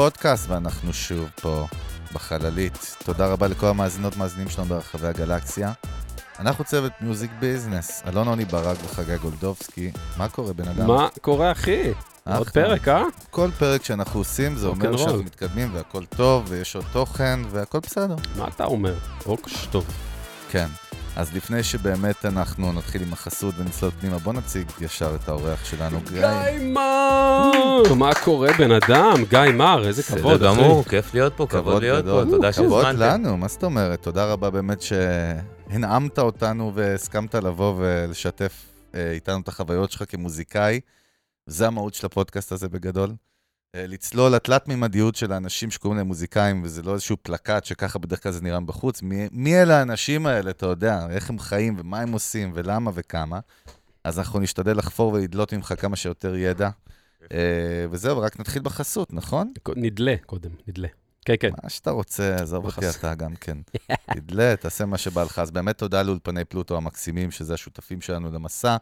פודקאסט, ואנחנו שוב פה בחללית. תודה רבה לכל המאזינות והמאזינים שלנו ברחבי הגלקסיה. אנחנו צוות מיוזיק ביזנס, אלון עוני ברק וחגי גולדובסקי. מה קורה, בן אדם? מה קורה, אחי? עוד פרק, אה? כל פרק שאנחנו עושים, זה אומר. שאנחנו מתקדמים והכל טוב, ויש עוד תוכן, והכל בסדר. מה אתה אומר? רוק טוב. כן. אז לפני שבאמת אנחנו נתחיל עם החסות ונצלול פנימה, בוא נציג ישר את האורח שלנו, גיא. גיא מר! מה קורה, בן אדם? גיא מר, איזה כבוד, בסדר. גמור, כיף להיות פה, כבוד להיות פה, תודה כבוד שהזמנתם. לנו, מה זאת אומרת? תודה רבה באמת שהנעמת אותנו והסכמת לבוא ולשתף אה, איתנו את החוויות שלך כמוזיקאי. זה המהות של הפודקאסט הזה בגדול. אה, לצלול לתלת-מימדיות של האנשים שקוראים להם מוזיקאים, וזה לא איזשהו פלקט שככה בדרך כלל זה נראה מבחוץ. מי, מי אלה האנשים האלה, אתה יודע, איך הם חיים ומה הם עושים ולמה וכמה. אז אנחנו נשתדל לחפור ולדלות ממך כמה שיותר ידע. אה, וזהו, רק נתחיל בחסות, נכון? נדלה קודם, נדלה. כן, כן. מה שאתה רוצה, עזוב אותי אתה גם כן. תדלה, תעשה מה שבא לך. אז באמת תודה לאולפני פלוטו המקסימים, שזה השותפים שלנו למסע,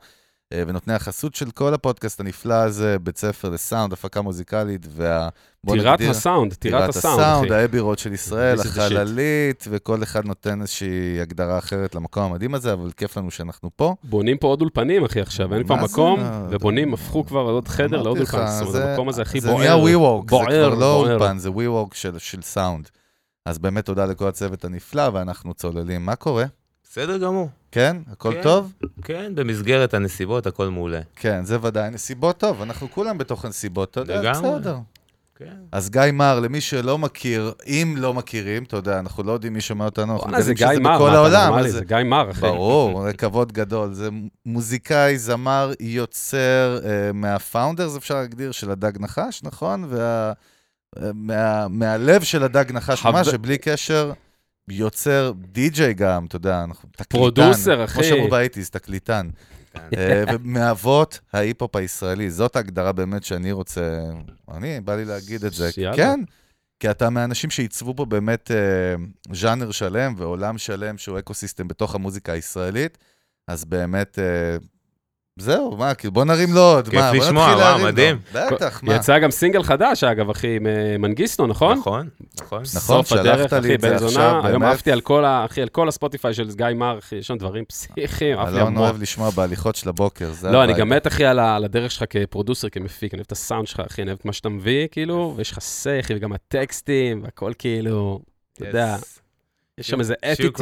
ונותני החסות של כל הפודקאסט הנפלא הזה, בית ספר לסאונד, הפקה מוזיקלית, וה... טירת הסאונד, טירת הסאונד, הסאונד, אחי. האבירות של ישראל. החללית, וכל אחד נותן איזושהי הגדרה אחרת למקום המדהים הזה, אבל כיף לנו שאנחנו פה. בונים פה עוד אולפנים, אחי, עכשיו, אין כבר זה? מקום, אתה- ובונים, הפכו כבר עוד חדר לעוד אולפן. זאת אומרת, זה- המקום הזה הכי זה בוער. נהיה WeWork, זה כבר לא. אולפן, זה WeWork של, של סאונד. אז באמת תודה לכל הצוות הנפלא, ואנחנו צוללים. מה קורה? בסדר גמור, כן? הכל כן. טוב? כן, במסגרת הנסיבות הכל מעולה. כן, זה ודאי. נסיבות טוב, אנחנו כולם בתוך הנסיבות, אתה יודע. בסדר. כן. אז גיא מר, למי שלא מכיר, אם לא מכירים, אתה יודע, אנחנו לא יודעים מי שומע אותנו, אנחנו זה מגלים גיא שזה מר, בכל מה אתה העולם. אז זה גיא מר, אחי. ברור, זה כבוד גדול. זה מוזיקאי, זמר, יוצר, אה, מהפאונדרס, אפשר להגדיר, של הדג נחש, נכון? וה... אה, מה, מהלב של הדג נחש, חבר- ממש, שבלי קשר, יוצר די-ג'יי גם, אתה יודע, אנחנו תקליטן. producer, אחי. כמו שאמרו באייטיז, תקליטן. כן. אה, ומאבות ההיפ-הופ הישראלי. זאת ההגדרה באמת שאני רוצה, אני, בא לי להגיד את זה. שיאללה. כן, כי אתה מהאנשים שעיצבו פה באמת אה, ז'אנר שלם ועולם שלם שהוא eco-system בתוך המוזיקה הישראלית, אז באמת, אה, זהו, מה, כאילו, בוא נרים לו עוד, כיף מה, בוא לשמוע, נתחיל וואו, להרים לו. מדהים. בטח, מה. יצא גם סינגל חדש, אגב, אחי, עם אה, מנגיסטו, נכון? נכון, נכון. נכון, סוף הדרך, שלחת לי אחי, את זה בן זונה. עכשיו, היום. עפתי על כל ה... אחי, על כל הספוטיפיי של גיא מר, אחי, יש שם דברים פסיכיים, עף לי אלון המוח. אוהב לשמוע בהליכות של הבוקר, זה לא, אני. גם מת, אחי, על הדרך שלך כפרודוסר, כמפיק, אני אוהב את הסאונד שלך, אחי, אני אוהב את מה שאתה מביא, כאילו, ויש לך סי, אחי, וגם הטקסטים, והכל כאילו, אתה יודע, יש שם איזה אטיטיוד.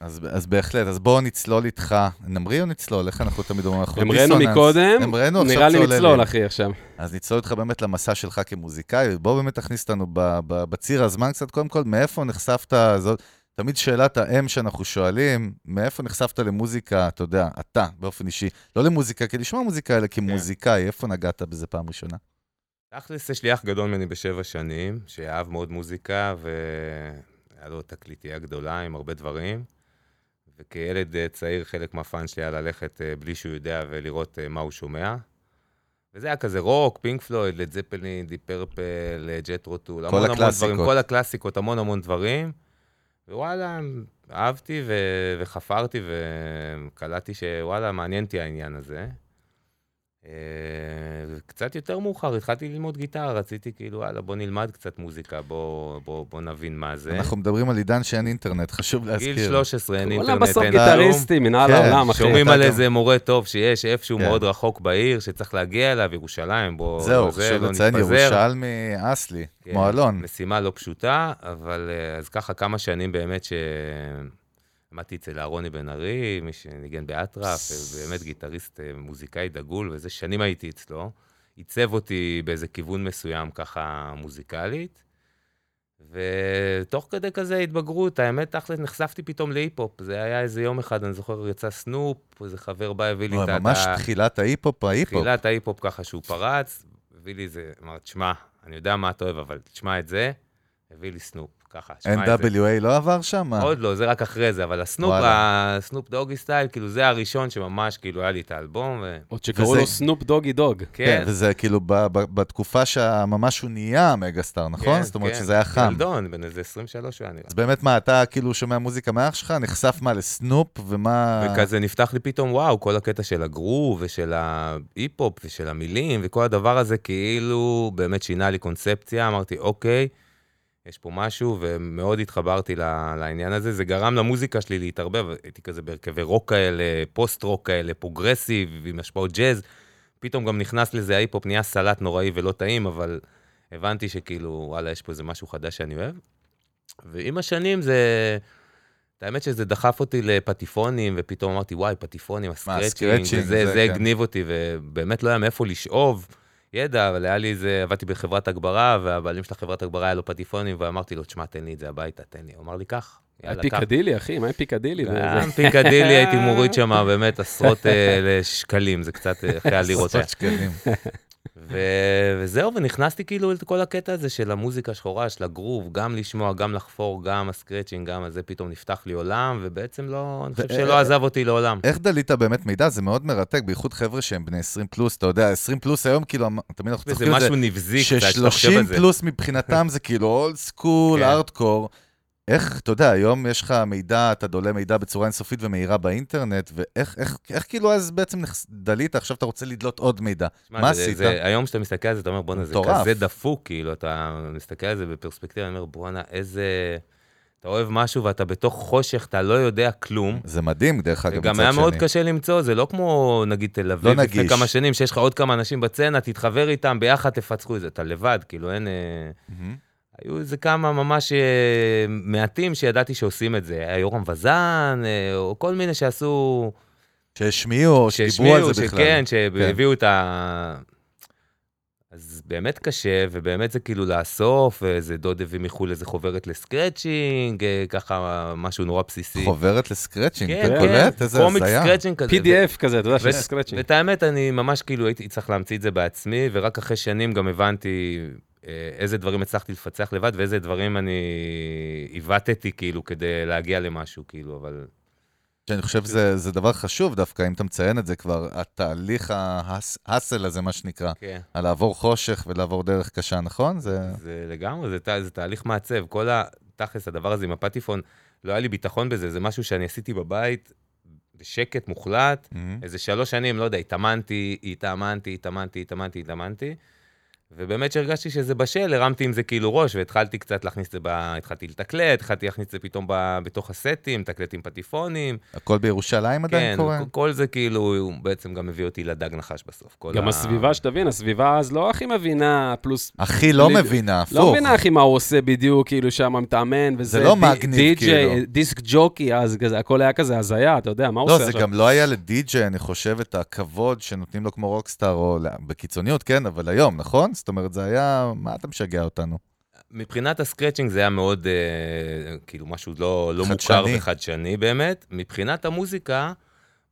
אז, אז בהחלט, אז בואו נצלול איתך, נמריא או נצלול? איך אנחנו תמיד אומרים? אנחנו דיסוננס. מקודם, המראנו, עכשיו נראה לי. נצלול, אחי, עכשיו. אז נצלול איתך באמת למסע שלך כמוזיקאי, ובוא באמת תכניס אותנו בציר הזמן קצת, קודם כל, מאיפה נחשפת, זאת תמיד שאלת האם שאנחנו שואלים, מאיפה נחשפת למוזיקה, אתה יודע, אתה, באופן אישי, לא למוזיקה, כי לשמוע מוזיקה, אלא כמוזיקאי, איפה נגעת בזה פעם ראשונה? תכלס יש לי אח גדול ממני בשבע שנים, שאהב מאוד מוזיקה, והיה לו תקליטייה גדולה עם הרבה דברים. וכילד אה, צעיר, חלק מהפאן שלי היה ללכת אה, בלי שהוא יודע ולראות אה, מה הוא שומע. וזה היה כזה רוק, פינק פלויד, לד זפלין, די פרפל, ג'טרו טאל, המון המון הקלאסיקות. דברים, כל הקלאסיקות, המון המון דברים. ווואלה, אהבתי ו- וחפרתי וקלטתי שוואלה, מעניין אותי העניין הזה. אה, קצת יותר מאוחר התחלתי ללמוד גיטרה, רציתי כאילו, וואלה, בוא נלמד קצת מוזיקה, בוא, בוא, בוא נבין מה זה. אנחנו מדברים על עידן שאין אינטרנט, חשוב להזכיר. גיל 13, אין אינטרנט, בסוף אין גיטריסטים, מנהל כן, העולם, אחי. שומעים על גם- איזה מורה טוב שיש איפשהו כן. מאוד רחוק בעיר, שצריך להגיע אליו, ירושלים, בוא, זהו, זה, חשוב לא לציין. ירושלמי אסלי, כן, כמו אלון. משימה לא פשוטה, אבל אה, אז ככה כמה שנים באמת ש... למדתי אצל אהרוני בן ארי, מי שניגן באטרף, באמת גיטריסט אה, מוזיקאי דגול, וזה שנים הייתי אצלו. עיצב אותי באיזה כיוון מסוים ככה מוזיקלית. ותוך כדי כזה התבגרות, האמת, תכל'ס נחשפתי פתאום להיפ-הופ. זה היה איזה יום אחד, אני זוכר, יצא סנופ, איזה חבר בא, הביא לי את ה... ממש תחילת ההיפ-הופ, ההיפ-הופ. תחילת ההיפ-הופ ככה שהוא פרץ, הביא לי איזה, אמר, תשמע, אני יודע מה אתה אוהב, אבל תשמע את זה, הביא לי סנופ. ככה. NWA לא עבר שם? עוד לא, זה רק אחרי זה, אבל הסנופ, וואלה. הסנופ Doggystyle, כאילו זה הראשון שממש, כאילו היה לי את האלבום, ו... עוד שקראו וזה- לו סנופ דוגי דוג. כן, כן, וזה כאילו ב- ב- בתקופה שממש הוא נהיה מגה-סטאר, נכון? כן, זאת אומרת כן. שזה היה חם. ילדון, בן איזה 23 הוא היה נראה. אז באמת, מה, אתה כאילו שומע מוזיקה מאח שלך, נחשף מה, לסנופ, ומה... וכזה נפתח לי פתאום, וואו, כל הקטע של הגרוב ושל ההיפ-הופ ושל המילים וכל הדבר הזה כאילו באמת שינה לי קונספציה, אמרתי, אוקיי, יש פה משהו, ומאוד התחברתי לעניין הזה. זה גרם למוזיקה שלי להתערבב, הייתי כזה בהרכבי רוק כאלה, פוסט-רוק כאלה, פרוגרסיב, עם השפעות ג'אז. פתאום גם נכנס לזה ההיפ-הופ, נהיה סלט נוראי ולא טעים, אבל הבנתי שכאילו, וואלה, יש פה איזה משהו חדש שאני אוהב. ועם השנים זה... האמת שזה דחף אותי לפטיפונים, ופתאום אמרתי, וואי, פטיפונים, ה scratching, זה, זה כן. הגניב אותי, ובאמת לא היה מאיפה לשאוב ידע, אבל היה לי איזה, עבדתי בחברת הגברה, והבעלים של החברת הגברה היה לו פטיפונים, ואמרתי לו, תשמע, תן לי את זה הביתה, תן לי. הוא אמר לי, קח. פיקדילי, אחי, מה עם פיקדילי? גם פיקדילי הייתי מוריד שם באמת עשרות אה, שקלים, זה קצת אה, אחרי הלירות. עשרות שקלים. ו- וזהו, ונכנסתי כאילו לכל הקטע הזה של המוזיקה השחורה, של הגרוב, גם לשמוע, גם לחפור, גם ה scratching, גם הזה, פתאום נפתח לי עולם, ובעצם לא, אני חושב שלא עזב אותי לעולם. איך דלית באמת מידע? זה מאוד מרתק, בייחוד חבר'ה שהם בני 20 פלוס, אתה יודע, 20 פלוס היום, כאילו, תמיד אנחנו צוחקים על זה, משהו נבזי קצת, שאתה חושב ש-30 על זה. פלוס מבחינתם זה כאילו אולד סקול. ארטקור. איך, אתה יודע, היום יש לך מידע, אתה דולה מידע בצורה אינסופית ומהירה באינטרנט, ואיך איך, איך כאילו אז בעצם דלית, עכשיו אתה רוצה לדלות עוד מידע. שמע, מה זה- עשית? זה- היום כשאתה מסתכל על זה, אתה אומר, בואנה, זה. כזה דפוק, כאילו, אתה מסתכל על זה בפרספקטיבה, אני אומר, בואנה, איזה... אתה אוהב משהו ואתה בתוך חושך, אתה לא יודע כלום. זה מדהים, דרך אגב, גם מצד היה מאוד שני. קשה למצוא, זה לא כמו נגיד תל אביב לא לפני נגיש. כמה שנים, שיש לך עוד כמה אנשים בצנע, תתחבר איתם, ביחד תפצחו את זה, אתה לבד, כאילו אין... היו איזה כמה ממש אה, מעטים שידעתי שעושים את זה. היה יורם וזן, אה, או כל מיני שעשו... שהשמיעו, שדיברו על זה בכלל. שכן, שהביאו את ה... אז באמת קשה, ובאמת זה כאילו לאסוף, איזה דוד הביא מחו"ל איזה חוברת לסקרצ'ינג, אה, ככה משהו נורא בסיסי. חוברת לסקרצ'ינג, כן, אתה כן, קולט? איזה קומיק הזיה. scratching כזה. PDF כזה, אתה יודע, ו- שיש scratching. ואת האמת, אני ממש כאילו הייתי צריך להמציא את זה בעצמי, ורק אחרי שנים גם הבנתי איזה דברים הצלחתי לפצח לבד, ואיזה דברים אני עיוותתי כאילו כדי להגיע למשהו, כאילו, אבל... שאני חושב שזה זה דבר חשוב דווקא, אם אתה מציין את זה כבר, התהליך ה hustle הזה, מה שנקרא, כן. על לעבור חושך ולעבור דרך קשה, נכון? זה... זה לגמרי, זה, תה- זה תהליך מעצב. כל ה... תכלס, הדבר הזה עם הפטיפון, לא היה לי ביטחון בזה, זה משהו שאני עשיתי בבית, בשקט מוחלט. מהמם. איזה שלוש שנים, לא יודע, התאמנתי, התאמנתי, התאמנתי, התאמנתי, התאמנתי. ובאמת שהרגשתי שזה בשל, הרמתי עם זה כאילו ראש, והתחלתי קצת להכניס את זה, ב... התחלתי לתקלט, התחלתי להכניס את זה פתאום ב... בתוך הסטים, תקלט עם פטיפונים. הכל בירושלים עדיין כן, קורה? כל- כל זה כאילו, הוא בעצם גם הביא אותי לדג נחש בסוף. גם ה- הסביבה, שתבין, הסביבה אז לא הכי מבינה, פלוס... הכי לא בלי- מבינה, הפוך. לא מבינה הכי מה הוא עושה בדיוק, כאילו שם מתאמן, וזה... זה לא די- מגניב, די-ג'יי, כאילו. דיסק ג'וקי, אז כזה, הכל היה כזה הזיה, אתה יודע, מה הוא לא, עושה זה עכשיו? גם לא היה לדי-ג'יי, אני חושב, את הכבוד שנותנים לו כמו רוקסטאר, או ל- בקיצוניות, כן, אבל היום, נכון? זאת אומרת, זה היה, מה אתה משגע אותנו? מבחינת הסקרצ'ינג זה היה מאוד, אה, כאילו, משהו לא, לא. מוכר וחדשני באמת. מבחינת המוזיקה,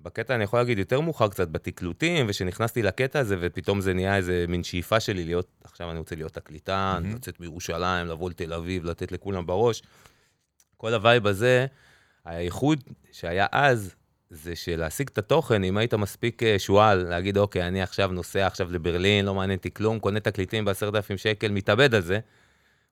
בקטע אני יכול להגיד יותר מאוחר קצת בתקלוטים, ושנכנסתי לקטע הזה, ופתאום זה נהיה איזה מין שאיפה שלי להיות, עכשיו אני רוצה להיות תקליטן, מהמם. לצאת מירושלים, לבוא לתל אביב, לתת לכולם בראש. כל ה vibe הזה, הייחוד שהיה אז, זה שלהשיג את התוכן, אם היית מספיק אה, שועל, להגיד, אוקיי, אני עכשיו נוסע עכשיו לברלין, לא מעניין אותי כלום, קונה תקליטים בעשרת אלפים שקל, מתאבד על זה,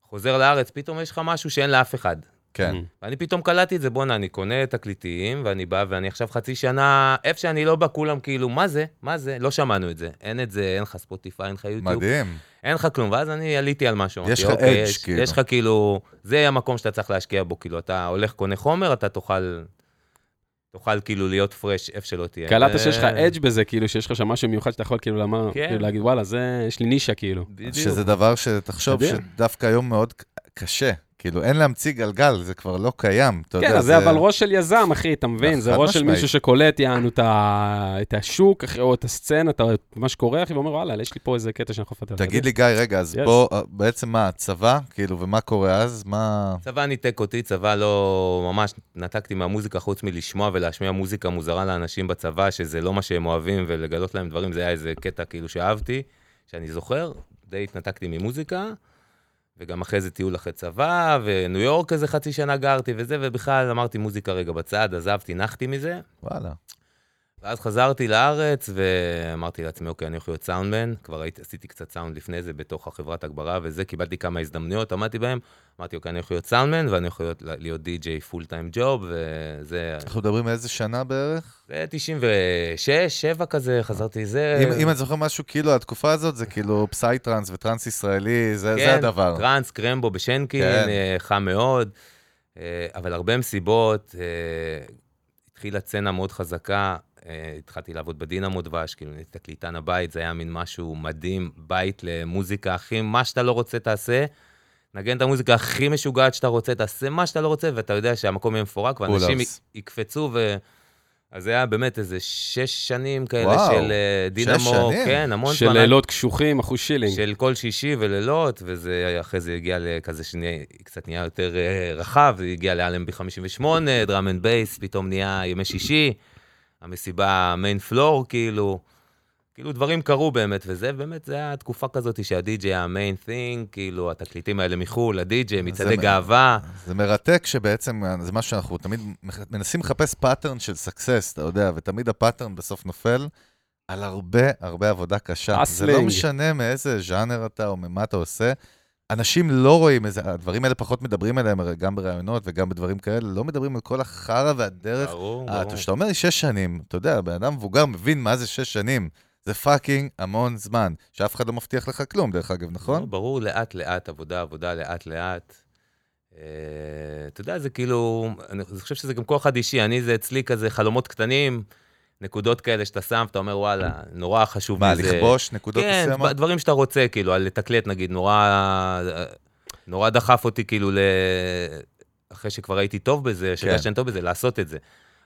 חוזר לארץ, פתאום יש לך משהו שאין לאף אחד. כן. Mm. ואני פתאום קלטתי את זה, בואנה, אני קונה תקליטים, ואני בא, ואני עכשיו חצי שנה, איפה שאני לא בא, כולם כאילו, מה זה? מה זה? לא שמענו את זה. אין את זה, אין לך ספוטיפיי, אין לך יוטיוב, מדהים. אין לך כלום. ואז אני עליתי על משהו. יש לך אוקיי, יש- כאילו. יש לך כאילו, זה המקום שאתה צריך להשקיע בו, כאילו, אתה הולך, קונה חומר, אתה תוכל, תוכל כאילו להיות פרש איפה שלא תהיה. קלטת ו- שיש לך אדג' בזה, כאילו, שיש לך שם משהו מיוחד שאתה יכול כאילו לומר, כן. כאילו להגיד, וואלה, זה, יש לי נישה, כאילו. בדיוק. שזה דבר שתחשוב. שדווקא היום מאוד קשה. כאילו, אין להמציא גלגל, זה כבר לא קיים. אתה כן, יודע, אז זה אבל ראש של יזם, אחי, אתה מבין? זה חד ראש של משמעית. מישהו שקולט, יענו, את ה- את השוק, אחי, או את הסצנה, את מה שקורה, אחי, ואומר, וואלה, יש לי פה איזה קטע שאני יכול לפתח. תגיד לי, גיא, רגע, אז Yes. בוא, אה, בעצם מה, צבא? כאילו, ומה קורה אז? מה... צבא ניתק אותי, צבא לא... ממש נתקתי מהמוזיקה, חוץ מלשמוע ולהשמיע מוזיקה מוזרה לאנשים בצבא, שזה לא מה שהם אוהבים, ולגלות להם דברים, זה היה איזה קטע כאילו שאהבתי, שאני זוכר, די התנתקתי ממוזיקה, וגם אחרי זה טיול אחרי צבא, וניו יורק איזה חצי שנה גרתי וזה, ובכלל אמרתי מוזיקה רגע בצד, עזבתי, נחתי מזה. וואלה. ואז חזרתי לארץ, ואמרתי לעצמי, אוקיי, אני יכול להיות סאונדמן. כבר הייתי, עשיתי קצת סאונד לפני זה בתוך החברת הגברה וזה, קיבלתי כמה הזדמנויות, עמדתי בהם. אמרתי, אוקיי, אני יכול להיות סאונדמן, ואני יכול להיות, להיות DJ full time job, וזה... אנחנו מדברים איזה שנה בערך? זה 96, 7 כזה, חזרתי זה... אם, אם אני זוכר משהו, כאילו, התקופה הזאת זה כאילו psytrance וטראנס ישראלי, זה, כן, זה הדבר. טראנס, קרמבו בשנקין, כן. כן. חם מאוד, אה, אבל הרבה מסיבות, אה, התחילה צנה מאוד חזקה, אה, התחלתי לעבוד בדינמו דבש, כאילו, תקליטן הבית, זה היה מין משהו מדהים, בית למוזיקה הכי, מה שאתה לא רוצה תעשה. נגן את המוזיקה הכי משוגעת שאתה רוצה, תעשה מה שאתה לא רוצה, ואתה יודע שהמקום יהיה מפורק, ואנשים. יקפצו ו... אז זה היה באמת איזה שש שנים כאלה וואו, של אה, דינמו, שנים? כן, המון של זמן. לילות קשוחים, אחוז שילינג. של כל שישי ולילות, וזה אחרי זה הגיע לכזה שקצת נהיה יותר אה, רחב, זה הגיע לאלנבי 58, drum and bass, פתאום נהיה ימי שישי, המסיבה main floor, כאילו, כאילו דברים קרו באמת, וזה באמת, זה היה תקופה כזאת שהדי-ג'יי היה ה main thing, כאילו התקליטים האלה מחו"ל, הדי-ג'יי, מצעדי גאווה. זה מרתק שבעצם, זה מה שאנחנו תמיד מנסים לחפש pattern של success, אתה יודע, ותמיד ה pattern בסוף נופל על הרבה הרבה עבודה קשה. זה לא. משנה מאיזה ז'אנר אתה או ממה אתה עושה. אנשים לא רואים איזה, הדברים האלה פחות מדברים עליהם, הרי גם בראיונות וגם בדברים כאלה, לא מדברים על כל החרא והדרך. ברור, אה, ברור. כשאתה אומר לי שש שנים, אתה יודע, בן אדם מבוגר מבין מה זה שש שנים. זה fucking המון זמן, שאף אחד לא מבטיח לך כלום, דרך אגב, נכון? ברור, לאט-לאט, עבודה, עבודה, לאט-לאט. אה, אתה יודע, זה כאילו, אני חושב שזה גם כל אחד אישי, אני זה אצלי כזה חלומות קטנים, נקודות כאלה שאתה שם, אתה אומר, וואלה, נורא חשוב מה, לי זה... לכבוש נקודות כן, מסוימות? דברים שאתה רוצה, כאילו, על לתקלט, נגיד, נורא, נורא דחף אותי, כאילו, ל... אחרי שכבר הייתי טוב בזה, שהרגשתי שאני טוב בזה, לעשות את זה.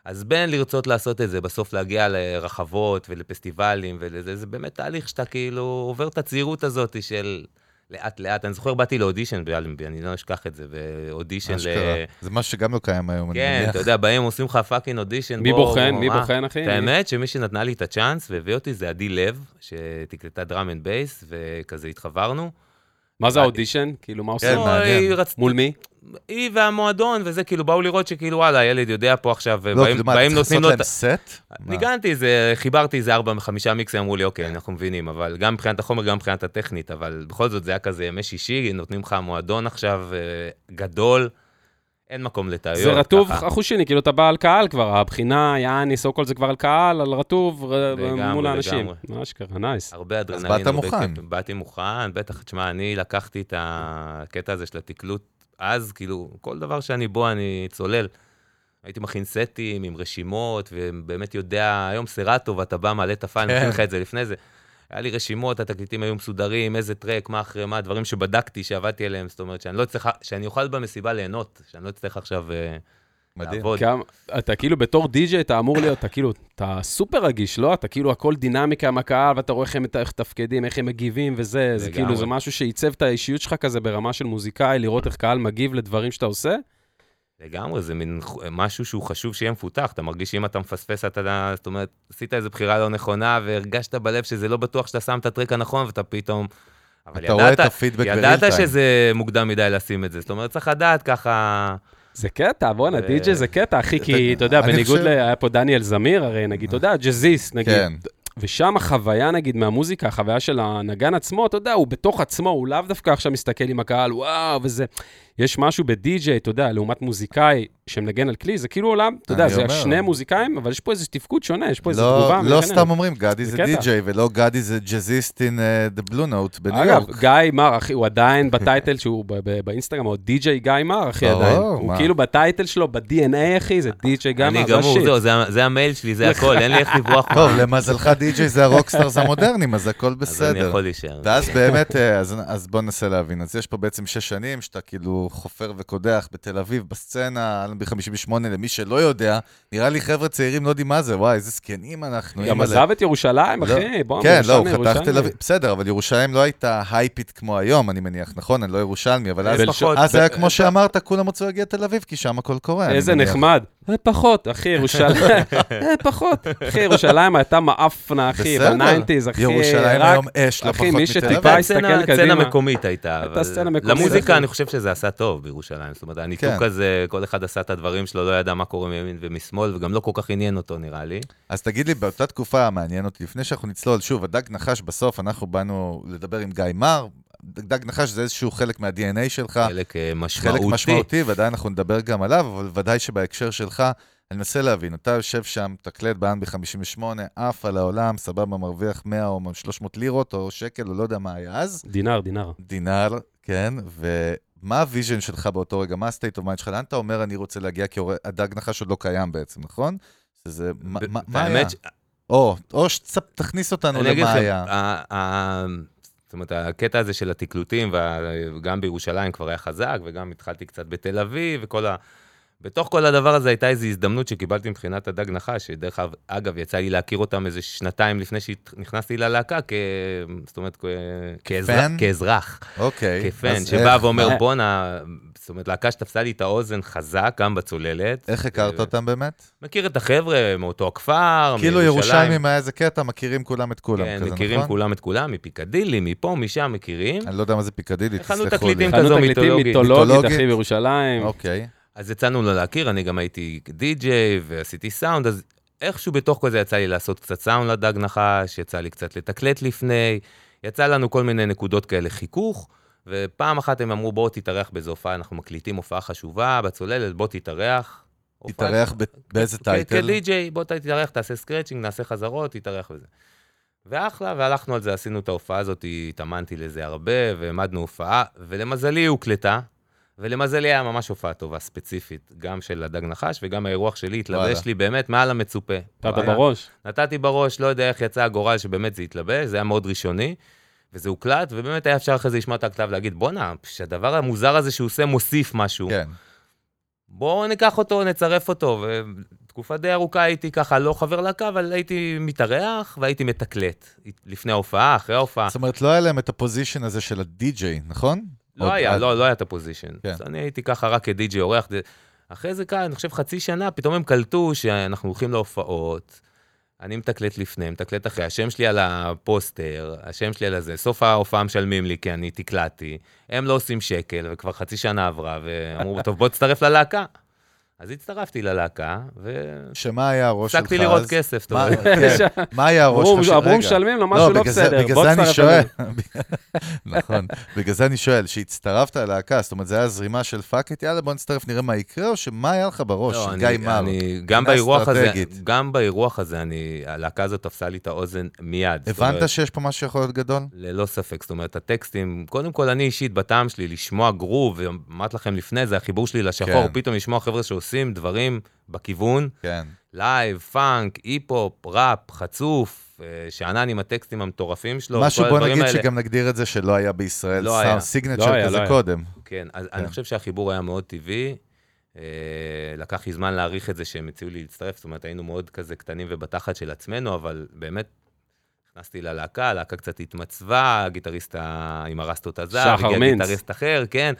אז בין לרצות לעשות את זה, בסוף להגיע לרחבות ולפסטיבלים ולזה, זה באמת תהליך שאתה כאילו עובר את הצעירות הזאת של לאט לאט. אני זוכר, באתי לאודישן באלנבי, אני לא אשכח את זה, ואודישן ל... זה משהו שגם לא קיים היום, אני כן, מניח. אתה יודע, באים, עושים לך fucking אודישן. מי בוחן? מי? בוחן, אחי? האמת שמי שנתנה לי את הצ'אנס והביא אותי זה עדי לב, שתקלטה drum and bass, וכזה התחברנו. מה זה האודישן? כאילו, מה כן, עושים? לא, מול מי? היא והמועדון, וזה כאילו, באו לראות שכאילו, וואלה, הילד יודע פה עכשיו, לא, ובאים כאילו מה, באים צריך נותנים לעשות לו להם את... סט? ה- מה? ניגנתי איזה, חיברתי איזה ארבע, חמישה מיקסים, אמרו לי, אוקיי, אנחנו מבינים, אבל גם מבחינת החומר, גם מבחינת הטכנית, אבל בכל זאת זה היה כזה ימי שישי, נותנים לך מועדון עכשיו אה, גדול, אין מקום לטעויות. זה רטוב שני, כאילו אתה בא על קהל כבר, הבחינה, יעני, so כל זה כבר על קהל, על רטוב, מול האנשים. לגמרי. מה אשכרה, nice. הרבה אדרנלין. באת הרבה מוכן. באתי מוכן, בטח, תשמע, אני לקחתי את הקטע הזה של התקלוט אז, כאילו, כל דבר שאני בו, אני צולל. הייתי מכין סטים עם רשימות, ובאמת יודע, היום סרטו, ואתה בא, מעלה את כן. מכין לך את זה לפני זה. היה לי רשימות, התקליטים היו מסודרים, איזה track, מה אחרי מה, דברים שבדקתי, שעבדתי עליהם, זאת אומרת, שאני לא אצטרך, שאני אוכל במסיבה ליהנות, שאני לא אצטרך עכשיו אה, מדהים. לעבוד. כמה- אתה כאילו בתור די-ג'יי, אתה אמור להיות, אתה כאילו, אתה סופר רגיש, לא? אתה כאילו, הכל דינמיקה עם הקהל, ואתה רואה איך הם מתפקדים, איך הם מגיבים וזה, זה. כאילו, זה משהו שעיצב את האישיות שלך כזה ברמה של מוזיקאי, לראות איך קהל מגיב לדברים שאתה עושה. לגמרי, זה מין משהו שהוא חשוב שיהיה מפותח. אתה מרגיש שאם אתה מפספס, אתה, זאת אומרת, עשית איזו בחירה לא נכונה, והרגשת בלב שזה לא בטוח שאתה שם את הטרק הנכון, ואתה פתאום... אבל אתה רואה את ידעת, הפידבק ידעת בריל טיים. שזה מוקדם מדי לשים את זה. זאת אומרת, צריך לדעת ככה... זה קטע, בואנה, די.ג'יי זה קטע, אחי, כי אתה יודע, בניגוד ל... היה פה דניאל זמיר, הרי נגיד, אתה יודע, ג'אזיסט, נגיד, כן. ושם החוויה, נגיד, מהמוזיקה, החוויה של הנגן עצמו, אתה יודע, הוא בתוך עצמו, הוא לאו דווקא עכשיו מסתכל עם הקהל, וואו, וזה... יש משהו בדי-ג'יי, אתה יודע, לעומת מוזיקאי שמנגן על כלי, זה כאילו עולם, אתה יודע, אני זה אומר. שני מוזיקאים, אבל יש פה איזה תפקוד שונה, יש פה איזה לא- תגובה. לא מעניינת. סתם אומרים, גדי זה. די-ג'יי, ולא גדי זה ג'אזיסט in uh, the blue note בניו אגב, יורק. גיא מר, אחי, הוא עדיין בטייטל שהוא ב- ב- באינסטגרם, הוא די.ג'יי גיא מר, אחי, ברור, עדיין. הוא מה? כאילו בטייטל שלו, ב-DNA, אחי, זה די.ג'יי גיא מר, אני זה גמור, השיט. זה ה- זה המייל שלי, זה הכל, אין לי איך לברוח. טוב, למזלך די-ג'יי זה ה rockstars המודרניים, אז הכל אז אני בסדר. יכול להישאר. ואז באמת, אה, אז, אז בוא ננסה להבין. אז יש פה בעצם שש שנים שאתה כאילו חופר וקודח בתל אביב, בסצנה, אלנבי 58, למי שלא יודע, נראה לי חבר'ה צעירים לא יודעים מה זה, וואי, איזה זקנים אנחנו. גם. עזב את ירושלים, לא. אחי, בוא, כן, לא, הוא ירושלמי, חתך תל ירושלמי. אביב, בסדר, אבל ירושלים לא הייתה הייפית כמו היום, אני מניח, נכון? אני לא ירושלמי, אבל אז פחות. אז היה ב- כמו שאמרת, כולם רצו להגיע לתל אביב, כי שם הכל קורה. איזה. נחמד. אה, פחות, אחי, ירושלים, אה, פחות. אחי, ירושלים הייתה מאפנה, אחי. ב nineties, אחי, ירושלים רק- היום אש, לא אחי, פחות מי מתל שטיפה אביב. הסתכל סצנה- קדימה. סצנה מקומית הייתה, הייתה סצנה מקומית, למוזיקה אחי. אני חושב שזה עשה טוב בירושלים. זאת אומרת, הניתוק כן. הזה, כל אחד עשה את הדברים שלו, לא ידע מה קורה מימין ומשמאל, וגם לא כל כך עניין אותו, נראה לי. אז תגיד לי, באותה תקופה, מעניין אותי, לפני שאנחנו נצלול, שוב, הדג נחש בסוף, אנחנו באנו לדבר עם גיא מר, דג נחש זה איזשהו חלק מה-DNA שלך, חלק אה, משמעותי. חלק משמעותי, ודאי אנחנו נדבר גם עליו, אבל ודאי שבהקשר שלך, אני מנסה להבין, אתה יושב שם, תקלט באלנבי 58, עף על העולם, סבבה, מרוויח 100 או 300 לירות, או שקל, או לא יודע מה היה אז, דינר, דינר. דינר, כן, ומה ה vision שלך באותו רגע? מה ה state of mind שלך? לאן אתה אומר, אני רוצה להגיע, כי הדג נחש עוד לא קיים בעצם, נכון? שזה, מה, מה, מה היה? או, או שתכניס אותנו למה היה. זאת אומרת, הקטע הזה של התקלוטים, וגם בירושלים כבר היה חזק, וגם התחלתי קצת בתל אביב, וכל ה... בתוך כל הדבר הזה הייתה איזו הזדמנות שקיבלתי מבחינת הדג נחש, שדרך אגב- יצא לי להכיר אותם איזה שנתיים לפני שנכנסתי ללהקה, כ... זאת אומרת, כ... כאזרח? כאזרח, אוקיי. כפן, שבא איך- ואומר, מה- בואנה, זאת אומרת, להקה שתפסה לי את האוזן חזק, גם בצוללת. איך הכרת ו- אותם באמת? מכיר את החבר'ה מאותו הכפר, כאילו מירושלים. ירושלמים היה איזה קטע, מכירים כולם את כולם, כן, כזה, מכירים נכון? כולם את כולם, מפיקדילי, מפה, משם מכירים. אני לא יודע מה זה פיקדילי, חנות תסלחו לי. תקליטים. חנות כזו תקליטים מיתולוגית. מיתולוגית, מיתולוגית. אחי, בירושלים. אוקיי. אז יצאנו לו להכיר, אני גם הייתי די-ג'יי ועשיתי סאונד, אז איכשהו בתוך כל זה יצא לי לעשות קצת סאונד לדג נחש, יצא לי קצת לתקלט לפני, יצא לנו כל מיני נקודות כאלה חיכוך, ופעם אחת הם אמרו, בוא תתארח באיזו הופעה, אנחנו מקליטים הופעה חשובה בצוללת, בוא תתארח. תתארח באיזה title? כ DJ, בוא תתארח, תעשה scratching, נעשה חזרות, תתארח וזה. ואחלה, והלכנו על זה, עשינו את ההופעה הזאת, התאמנתי לזה הרבה, והעמדנו הופעה, ולמזלי היא הוקלטה, ולמזלי היה ממש הופעה טובה, ספציפית, גם של הדג נחש, וגם האירוח שלי. התלבש לי באמת מעל המצופה. נתת. בראש. נתתי בראש, לא יודע איך יצא הגורל שבאמת זה התלבש, זה היה מאוד ראשוני, וזה הוקלט, ובאמת היה אפשר אחרי זה לשמוע את הכתב ולהגיד, בואנה, שהדבר המוזר הזה שהוא עושה מוסיף משהו. כן. בואו ניקח אותו, נצרף אותו. ותקופה די ארוכה הייתי ככה לא חבר להקה, אבל הייתי מתארח והייתי מתקלט. לפני ההופעה, אחרי ההופעה. זאת אומרת, לא היה להם את ה position הזה של הדי-ג'יי, נכון? לא עוד היה, לא, לא היה את ה position. כן. אז אני הייתי ככה רק כדי-ג'י אורח. אחרי זה כאן, אני חושב חצי שנה, פתאום הם קלטו שאנחנו הולכים להופעות. אני מתקלט לפני, מתקלט אחרי, השם שלי על הפוסטר, השם שלי על הזה, סוף ההופעה משלמים לי כי אני תקלטתי, הם לא עושים שקל, וכבר חצי שנה עברה, ואמרו, טוב, בוא תצטרף ללהקה. אז הצטרפתי ללהקה, שמה היה הראש שלך אז? והפסקתי לראות כסף, אתה מה- אומר. כן, מה היה הראש שלך? אמרו. משלמים לו משהו לא בגלל זה- בסדר, בגלל בוא זה אני תצטרף שואל. נכון. בגלל זה אני שואל, שהצטרפת ללהקה, זאת אומרת, זה היה זרימה של fuck it, יאללה, בוא נצטרף, נראה מה יקרה, או שמה היה לך בראש לא, גיא מר? גם באירוח הזה. גם באירוח הזה, אני, הלהקה הזאת תפסה לי את האוזן מיד. הבנת שיש פה משהו שיכול להיות גדול? ללא ספק, זאת אומרת, הטקסטים, קודם כל, אני אישית, בטעם שלי, לשמוע גרוב, ואמרתי לכם לפני זה, החיבור שלי לשחור, כן. פתאום לשמוע חבר'ה שעושים דברים בכיוון, כן. live, פאנק, היפ-הופ, ראפ, חצוף, אה, שאנן עם הטקסטים המטורפים שלו, משהו, כל בוא הדברים נגיד האלה. שגם נגדיר את זה שלא היה בישראל לא סאונד. signature לא כזה לא היה. קודם. כן, אז כן. אני חושב שהחיבור היה מאוד טבעי. אה, לקח לי זמן להעריך את זה שהם הציעו לי להצטרף, זאת אומרת, היינו מאוד כזה קטנים ובתחת של עצמנו, אבל באמת, נכנסתי ללהקה, הלהקה קצת התמצבה, הגיטריסט עם הרסטות עזב, שחר הגיע מינץ. גיטריסט אחר, כן.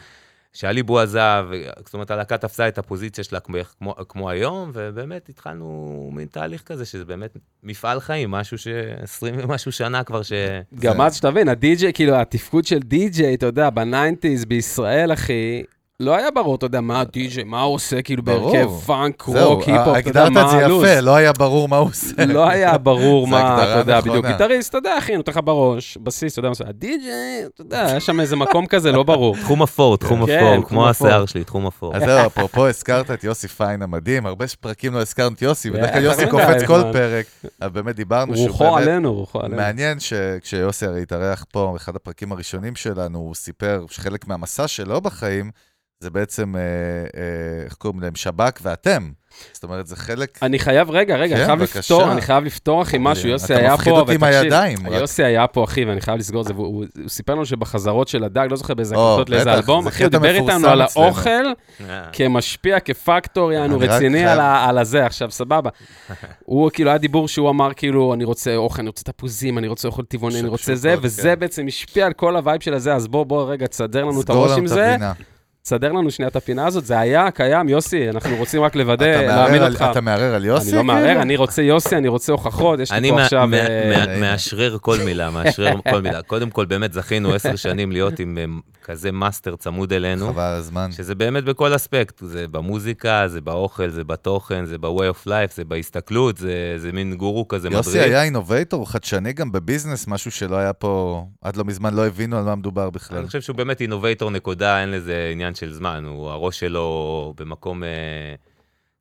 שאליבו עזב, ו- זאת אומרת, הלהקה תפסה את הפוזיציה שלה כמו, כמו, כמו היום, ובאמת התחלנו מין תהליך כזה, שזה באמת מפעל חיים, משהו ש-20 ומשהו שנה כבר ש... גם אז שתבין, הדי-ג'יי, כאילו, התפקוד של די-ג'יי, אתה יודע, ב nineties בישראל, אחי, לא היה ברור, אתה יודע, מה הדי-ג'יי, מה הוא עושה, כאילו. בהרכב פאנק, רוק, היפ-הופ, אתה יודע, הגדרת את מה זה הלו"ז. יפה, לא היה ברור מה הוא עושה. לא היה ברור מה, אתה יודע. בדיוק. גיטריסט, אתה יודע, אחי, נותן לך בראש, בסיס, אתה יודע מה זה, הדי-ג'יי, אתה יודע, היה שם איזה מקום כזה לא ברור. תחום אפור, תחום כן, אפור, כמו. השיער שלי, תחום אפור. אז זהו, אפרופו הזכרת את יוסי פיין המדהים, הרבה פרקים לא הזכרנו את יוסי, בדרך כלל בטח, יוסי קופץ כל מה. פרק, אבל באמת דיברנו שהוא רוחו באמת... עלינו, רוחו עלינו. מעניין שכשיוסי הרי התארח פה, אחד הפרקים הראשונים שלנו, הוא סיפר שחלק מהמסע שלו בחיים, זה בעצם, אה, אה, איך קוראים להם? שב"כ ואתם. זאת אומרת, זה חלק... אני חייב, רגע, רגע, אני כן, חייב בבקשה. לפתור, אני חייב לפתור, אחי, משהו, יוסי היה פה, אתה מפחיד אותי עם הידיים. יוסי היה פה, אחי, ואני חייב לסגור את זה, והוא הוא- הוא סיפר לנו שבחזרות של הדג, לא זוכר באיזה הקלטות לאיזה אלבום, אחי, הוא דיבר איתנו על. האוכל אה, כמשפיע, כפקטור, יענו, אני רציני חייב- על הזה, עכשיו, סבבה. הוא, כאילו, היה דיבור שהוא אמר, כאילו, אני רוצה אוכל, אני רוצה תפוזים, אני רוצה אוכל טבעוני, אני רוצה זה, וזה כן. בעצם השפיע על כל ה vibe של הזה, אז בוא, בוא, רגע, תסדר לנו את סגור הראש לנו עם את זה, תסדר לנו שנייה את הפינה הזאת, זה היה, קיים, יוסי, אנחנו רוצים רק לוודא, להעמיד אותך. אתה מערער על יוסי? אני לא מערער, כאילו? אני רוצה יוסי, אני רוצה הוכחות, יש לי אני פה עכשיו... מה- אה, מאשרר כל מילה, מאשרר כל מילה. קודם כל, באמת זכינו עשר שנים להיות עם אה, כזה מאסטר צמוד אלינו. חבל על הזמן. שזה באמת בכל אספקט, זה במוזיקה, זה באוכל, זה בתוכן, זה ב-way of life, זה בהסתכלות, זה, זה מין גורו כזה מדריך. יוסי היה innovator, חדשני גם בביזנס, משהו שלא היה פה, עד לא מזמן לא הבינו על מה מדובר בכלל. אני חושב שהוא באמת אינובייטור נקודה, אין לזה עניין של זמן, הוא, הראש שלו במקום אה,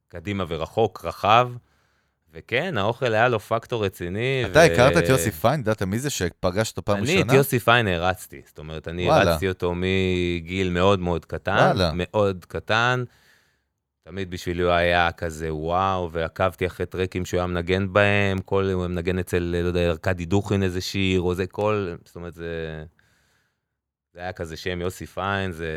קדימה ורחוק, רחב. וכן, האוכל היה לו פקטור רציני. אתה הכרת את יוסי פיין? ידעת מי זה שפגשת אותו פעם אני ראשונה? את יוסי פיין הערצתי, זאת אומרת, אני וואלה. הרצתי אותו מגיל מאוד מאוד קטן, וואלה. מאוד קטן. תמיד בשבילי הוא היה כזה וואו, ועקבתי אחרי טרקים שהוא היה מנגן בהם, כל, הוא היה מנגן אצל, לא יודע, ארכדי דוכין איזה שיר, או זה כל, זאת אומרת, זה... זה היה כזה שם יוסי פיין, זה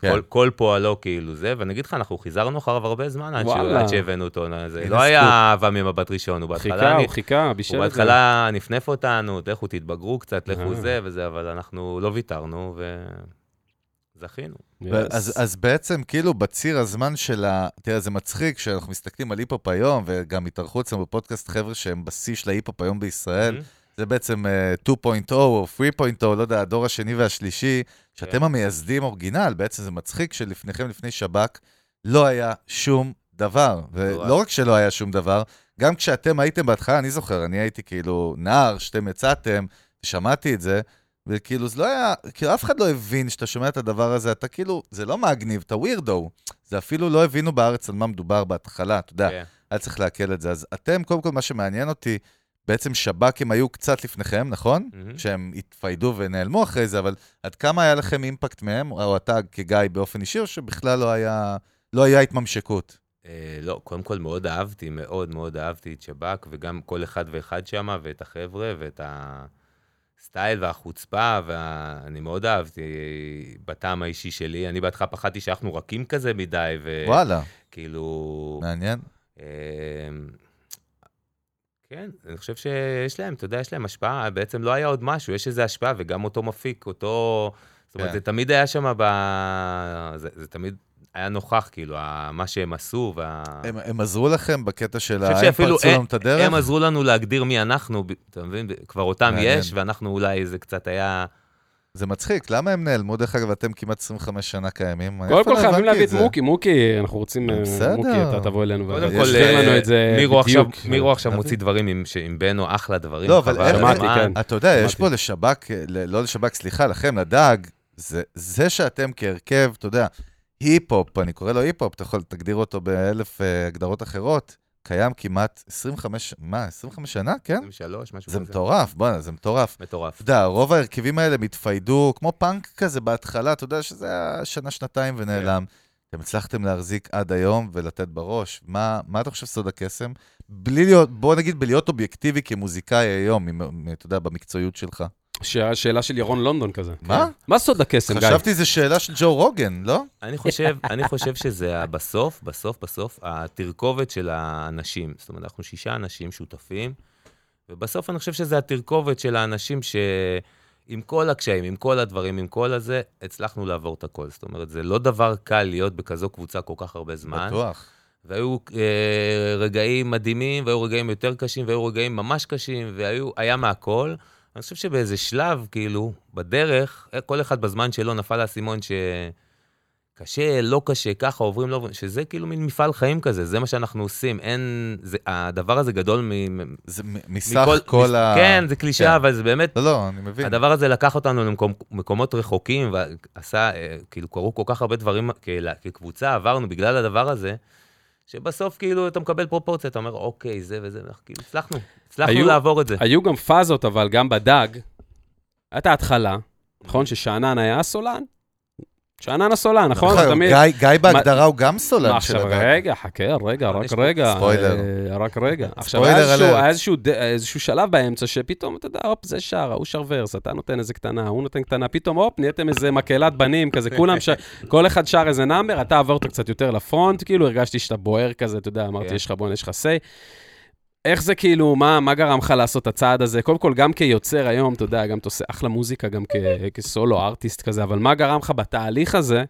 כן. כל, כל פועלו כאילו זה, ואני אגיד לך, אנחנו חיזרנו אחריו הרבה זמן עד, שהוא. עד שהבאנו אותו, זה לא היה. אהבה ממבט ראשון, הוא בהתחלה, חיכה, הוא חיכה, בישל הוא את זה. בהתחלה נפנף אותנו, לכו תתבגרו קצת, לכו אה. זה וזה, אבל אנחנו לא ויתרנו וזכינו. אז, אז בעצם, כאילו, בציר הזמן של ה... תראה, זה מצחיק כשאנחנו מסתכלים על היפ-הופ היום, וגם התארחו אצלנו בפודקאסט חבר'ה שהם בשיא של ההיפ-הופ היום בישראל. Mhm. זה בעצם uh, 2.0 או 3.0, לא יודע, הדור השני והשלישי, שאתם כן. המייסדים אורגינל, בעצם זה מצחיק שלפניכם, לפני שב"כ, לא היה שום דבר. ולא רק שלא היה שום דבר, גם כשאתם הייתם בהתחלה, אני זוכר, אני הייתי כאילו נער, שאתם יצאתם, שמעתי את זה, וכאילו זה לא היה, כאילו אף אחד לא הבין שאתה שומע את הדבר הזה, אתה כאילו, זה לא מגניב, אתה ווירדו. זה אפילו לא הבינו בארץ על מה מדובר בהתחלה, אתה יודע. כן. היה צריך לעכל את זה. אז אתם, קודם כל, מה שמעניין אותי, בעצם שב"כים היו קצת לפניכם, נכון? Mhm. שהם התפיידו ונעלמו אחרי זה, אבל עד כמה היה לכם אימפקט מהם, או אתה כגיא באופן אישי, או שבכלל לא היה, לא היה התממשקות? אה, לא, קודם כל מאוד אהבתי, מאוד מאוד אהבתי את שב"כ, וגם כל אחד ואחד שם, ואת החבר'ה, ואת הסטייל והחוצפה, ואני מאוד אהבתי בטעם האישי שלי. אני בהתחלה פחדתי שאנחנו רכים כזה מדי, וואלה, וכאילו... מעניין. אמ, כן, אני חושב שיש להם, אתה יודע, יש להם השפעה, בעצם לא היה עוד משהו, יש איזו השפעה, וגם אותו מפיק, אותו... זאת אומרת, כן. זה תמיד היה שם ב... זה, זה תמיד היה נוכח, כאילו, מה שהם עשו, וה... הם, הם עזרו לכם בקטע של ה... הם פרצו לנו את הדרך? הם עזרו לנו להגדיר מי אנחנו, אתה מבין? כבר אותם. יש, ואנחנו אולי, זה קצת היה... זה מצחיק, למה הם נעלמו? דרך אגב, אתם כמעט 25 שנה קיימים. קודם כל לא חייבים להביא את? מוקי, מוקי, אנחנו רוצים, אה, בסדר. מוקי, אתה תבוא אלינו קודם יש כל, ותסביר לנו אה, את זה מירו עכשיו, בדיוק. מירו עכשיו? מוציא דברים עם- בנו, אחלה דברים. לא, אבל. כן. אתה יודע, יש. פה לשב"ק, לא לשב"ק, סליחה, לכם, לדג, זה, זה שאתם כהרכב, אתה יודע, היפ-הופ, אני קורא לו היפ-הופ, אתה יכול, תגדיר אותו באלף אה, הגדרות אחרות, קיים כמעט 25, מה, 25 שנה? כן? 23, משהו זה כזה. מטורף, בואנה, זה מטורף. מטורף. אתה יודע, רוב ההרכבים האלה מתפיידו, כמו פאנק כזה בהתחלה, אתה יודע שזה היה שנה-שנתיים ונעלם. אתם הצלחתם להחזיק עד היום ולתת בראש. מה, מה אתה חושב סוד הקסם? בלי להיות, בוא נגיד, בלהיות אובייקטיבי כמוזיקאי היום, עם- אתה יודע, במקצועיות שלך. ש- שאלה של ירון לונדון כזה. מה? מה סוד הקסם, גיא? חשבתי זו שאלה של ג'ו רוגן, לא? אני חושב, אני חושב שזה בסוף, בסוף, בסוף, התרכובת של האנשים. זאת אומרת, אנחנו שישה אנשים שותפים, ובסוף אני חושב שזה התרכובת של האנשים שעם כל הקשיים, עם כל הדברים, עם כל הזה, הצלחנו לעבור את הכל. זאת אומרת, זה לא דבר קל להיות בכזו קבוצה כל כך הרבה זמן. בטוח. והיו אה, רגעים מדהימים, והיו רגעים יותר קשים, והיו רגעים ממש קשים, והיה מהכל. אני חושב שבאיזה שלב, כאילו, בדרך, אה, כל אחד בזמן שלו נפל האסימון שקשה, לא קשה, ככה עוברים, לא שזה כאילו מין מפעל חיים כזה, זה מה שאנחנו עושים. אין, זה, הדבר הזה גדול מ... זה מ- מסך מכל- כל מס- ה... כן, זה קלישאה, כן. אבל זה באמת לא, לא, אני מבין. הדבר הזה לקח אותנו למקומות רחוקים, ועשה, אה, כאילו, קרו כל כך הרבה דברים כקבוצה, עברנו בגלל הדבר הזה, שבסוף כאילו אתה מקבל פרופורציה, אתה אומר, אוקיי, זה וזה, ואנחנו כאילו הצלחנו, הצלחנו היו- לעבור את זה. היו גם פאזות, אבל גם בדג, הייתה ההתחלה, נכון? ששאנן היה הסולן, שאנן הסולן, נכון? נכון, תמיד... גיא- גיא בהגדרה הוא גם סולן של עכשיו, הדג. רגע, חכה, רגע, רק יש פה רגע. ספוילר. אה, רק רגע. עכשיו, ספוילר היה איזשהו- alert. היה איזשהו שלב באמצע שפתאום, אתה יודע, הופ, זה שר, ההוא שר verse, אתה נותן איזה קטנה, הוא נותן קטנה, פתאום, הופ, נהייתם איזה מקהלת בנים כזה, כולם ש... כל אחד שר איזה number, אתה עברת קצת יותר ל front, כאילו, הרגשתי שאתה בוער כזה, אתה יודע, אמרתי, כן. יש לך בוא'נה, יש לך say. איך זה כאילו, מה, מה גרם לך לעשות את הצעד הזה? קודם כל, גם כיוצר היום, אתה יודע, גם אתה עושה אחלה מוזיקה, גם כ- כסולו, ארטיסט כזה, אבל מה גרם לך בתהליך הזה,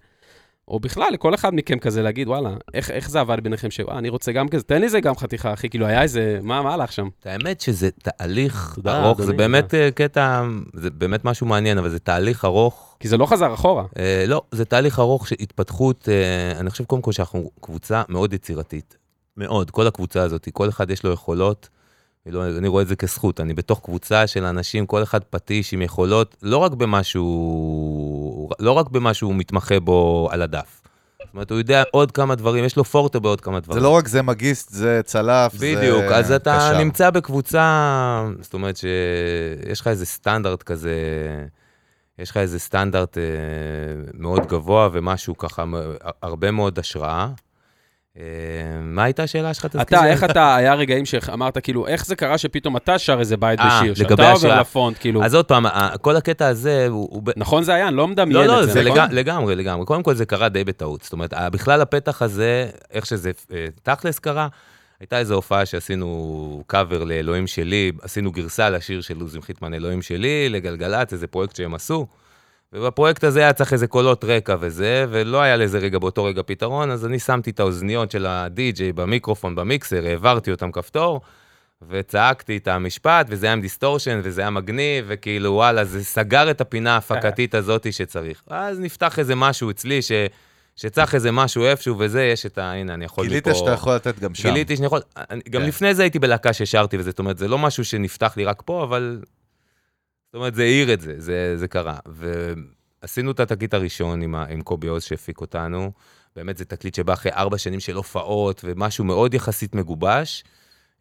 או בכלל, לכל אחד מכם כזה להגיד, וואלה, איך, איך זה עבד ביניכם, שוואלה, אני רוצה גם כזה, תן לי זה גם חתיכה, אחי, כאילו, היה איזה, מה, מה הלך שם? האמת שזה תהליך ארוך, זה. באמת אה, קטע, זה באמת משהו מעניין, אבל זה תהליך ארוך. כי זה לא חזר אחורה. אה, לא, זה תהליך ארוך של התפתחות, אה, אני חושב קודם כל שאנחנו קבוצה מאוד יצירתית. מאוד, כל הקבוצה הזאת, כל אחד יש לו יכולות. כאילו, אני רואה את זה כזכות, אני בתוך קבוצה של אנשים, כל אחד פטיש עם יכולות, לא רק במשהו, לא רק במשהו הוא מתמחה בו על הדף. זאת אומרת, הוא יודע עוד כמה דברים, יש לו פורטה בעוד כמה דברים. זה לא רק זה מגיסט, זה צלף, זה בדיוק, אז אתה קשר. נמצא בקבוצה, זאת אומרת שיש לך איזה סטנדרט כזה, יש לך איזה סטנדרט אה, מאוד גבוה ומשהו ככה, הרבה מאוד השראה. אה, מה הייתה השאלה שלך? אתה? איך אתה, היה רגעים שאמרת, כאילו, איך זה קרה שפתאום אתה שר איזה בית אה, בשיר, שאתה עובר. לפונט, כאילו, אז עוד פעם, כל הקטע הזה הוא... נכון זה היה? אני לא מדמיין לא, לא, את זה, זה נכון? לג... לגמרי, לגמרי. קודם כל זה קרה די בטעות. זאת אומרת, בכלל הפתח הזה, איך שזה אה, תכלס קרה, הייתה איזו הופעה שעשינו קאבר לאלוהים שלי, עשינו גרסה לשיר של עוזי חיטמן, אלוהים שלי, לגלגלצ, איזה פרויקט שהם עשו. ובפרויקט הזה היה צריך איזה קולות רקע וזה, ולא היה לזה רגע באותו רגע פתרון, אז אני שמתי את האוזניות של הדי-ג'יי במיקרופון, במיקסר, העברתי אותם כפתור, וצעקתי את המשפט, וזה היה עם distortion, וזה היה מגניב, וכאילו, וואלה, זה סגר את הפינה ההפקתית הזאת שצריך. אז נפתח איזה משהו אצלי, ש... שצריך איזה משהו איפשהו, וזה, יש את ה... הנה, אני יכול גילית מפה... שאתה יכול לתת גם שם. גיליתי שאני יכול... אני, גם כן. לפני זה הייתי בלהקה ששרתי וזה, זאת אומרת, זה לא משהו שנפתח לי רק פה, אבל... זאת אומרת, זה העיר את זה, זה, זה קרה. ועשינו את התקליט הראשון עם. עם קובי עוז שהפיק אותנו. באמת זה תקליט שבא אחרי ארבע שנים של הופעות, ומשהו מאוד יחסית מגובש,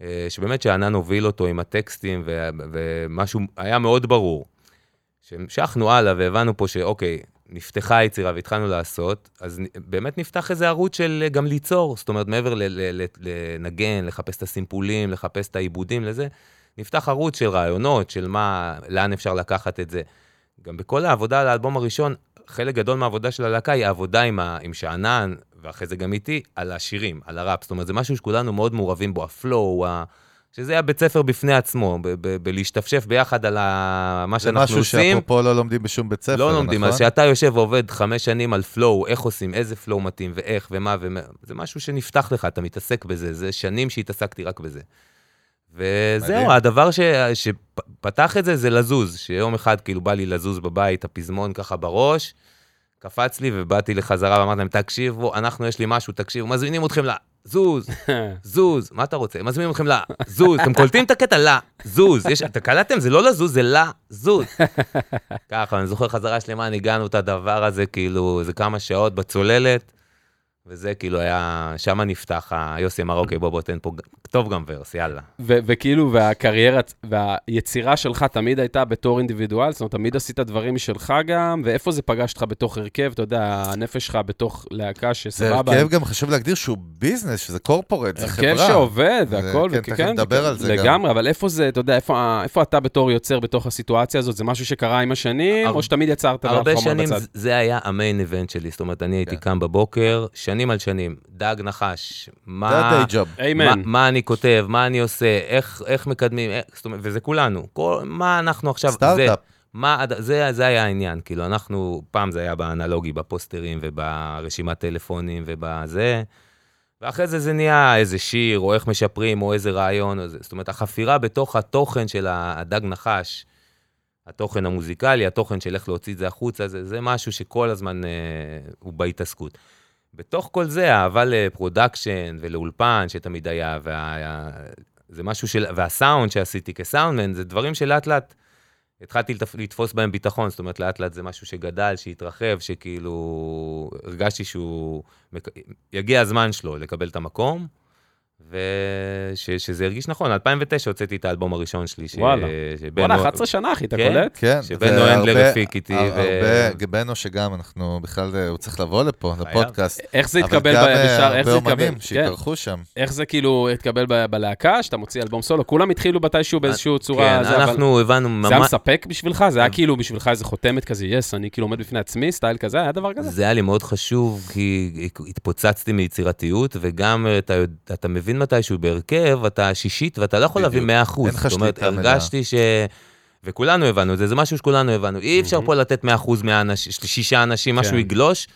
אה, שבאמת שאנן הוביל אותו עם הטקסטים, ו... ומשהו היה מאוד ברור. שהמשכנו הלאה והבנו פה שאוקיי, נפתחה היצירה והתחלנו לעשות, אז באמת נפתח איזה ערוץ של אה, גם ליצור, זאת אומרת, מעבר לנגן, לחפש את הסימפולים, לחפש את העיבודים לזה, נפתח ערוץ של רעיונות, של מה, לאן אפשר לקחת את זה. גם בכל העבודה על האלבום הראשון, חלק גדול מהעבודה של הלהקה היא העבודה עם, ה- עם שאנן, ואחרי זה גם איתי, על השירים, על הראפ. זאת אומרת, זה משהו שכולנו מאוד מעורבים בו, ה flow, ה... שזה היה בית ספר בפני עצמו, בלהשתפשף ביחד על ה... מה זה שאנחנו משהו עושים. שאפרופו לא לומדים בשום בית ספר, לא לומדים, נכון? אז שאתה יושב ועובד חמש שנים על flow, איך עושים, איזה flow מתאים, ואיך, ומה, ומה, זה משהו שנפתח לך, אתה מתעסק בזה, זה שנים שהתעסקתי רק בזה. וזהו. הדבר ש... שפתח את זה, זה לזוז, שיום אחד כאילו בא לי לזוז בבית, הפזמון ככה בראש, קפץ לי ובאתי לחזרה ואמרתי להם, תקשיבו, אנחנו, יש לי משהו, תקשיבו, מזמינים אתכם לזוז, זוז, מה אתה רוצה? מזמינים אתכם לזוז, אתם קולטים את הקטע? לזוז. יש, אתה קלטתם? זה לא לזוז, זה לזוז. ככה, אני זוכר חזרה שלמה, ניגענו את הדבר הזה, כאילו, זה כמה שעות בצוללת, וזה כאילו היה, שמה נפתח, ה- יוסי אמר, אוקיי, בוא, בוא, תן פה, כתוב גם ורס, יאללה. ו- וכאילו, והקריירה, והיצירה שלך תמיד הייתה בתור אינדיבידואל, זאת אומרת, תמיד עשית דברים משלך גם, ואיפה זה פגש אותך בתוך הרכב, אתה יודע, הנפש שלך בתוך להקה זה שסבבה. הרכב גם חשוב להגדיר שהוא ביזנס, שזה קורפורט, זה חברה. הרכב שעובד זה- והכל, כן, תכף נדבר על זה גם. לגמרי, אבל איפה זה, אתה יודע, איפה, איפה אתה בתור יוצר בתוך הסיטואציה הזאת? זה משהו שקרה עם השנים, הר- או שתמיד יצרת הרבה שנים? זה- זה היה המיין איבנט שלי, זאת אומרת, אני הייתי. קם בבוקר, שנים על שנים, דג נחש, זה מה... הדיי ג'וב. מה, איימן. מה אני כותב, מה אני עושה, איך, איך מקדמים, איך, זאת אומרת, וזה כולנו. כל, מה אנחנו עכשיו, זה, סטארט-אפ. מה, זה, זה היה העניין, כאילו, אנחנו, פעם זה היה באנלוגי, בפוסטרים וברשימת טלפונים ובזה, ואחרי זה זה נהיה איזה שיר, או איך משפרים, או איזה רעיון, או זה. זאת אומרת, החפירה בתוך התוכן של הדג נחש, התוכן המוזיקלי, התוכן של איך להוציא את זה החוצה, זה, זה משהו שכל הזמן אה, הוא בהתעסקות. בתוך כל זה, האהבה ל production ולאולפן שתמיד היה, וה... זה משהו של... והסאונד שעשיתי כסאונדמן, זה דברים שלאט לאט התחלתי לתפ... לתפוס בהם ביטחון, זאת אומרת, לאט לאט זה משהו שגדל, שהתרחב, שכאילו הרגשתי שהוא... יגיע הזמן שלו לקבל את המקום, ושזה הרגיש נכון, 2009 הוצאתי את האלבום הראשון שלי. ש- וואלה. שבן וואלה, נו- 11 שנה, אחי, אתה כן. קולט? כן. שבנו הנדלר הפיק איתי, ו- הרבה, בנו שגם אנחנו בכלל, אה, הוא צריך לבוא לפה, לפודקאסט. איך זה אבל התקבל גם אה, בשאר, איך הרבה זה התקבל? אומנים כן. שהתארחו שם. איך זה כאילו התקבל בלהקה, שאתה מוציא אלבום סולו? כולם התחילו מתישהו באיזושהי צורה, כן, אבל- אנחנו הבנו זה היה. מספק בשבילך? זה היה כאילו בשבילך איזה חותמת כזה, יס, אני כאילו עומד בפני עצמי, סטייל כזה, היה דבר כזה? זה היה לי מאוד חשוב, כי התפוצצתי מיצירתיות, וגם אה, אתה, יודע- אתה מבין מתישהו בהרכב, אתה שישית, ואתה לא יכול להביא בדיוק. 100 אחוז. זאת אומרת. הרגשתי ש... וכולנו הבנו את זה, זה משהו שכולנו הבנו. אי אפשר פה לתת 100 אחוז שישה אנשים, משהו כן. יגלוש.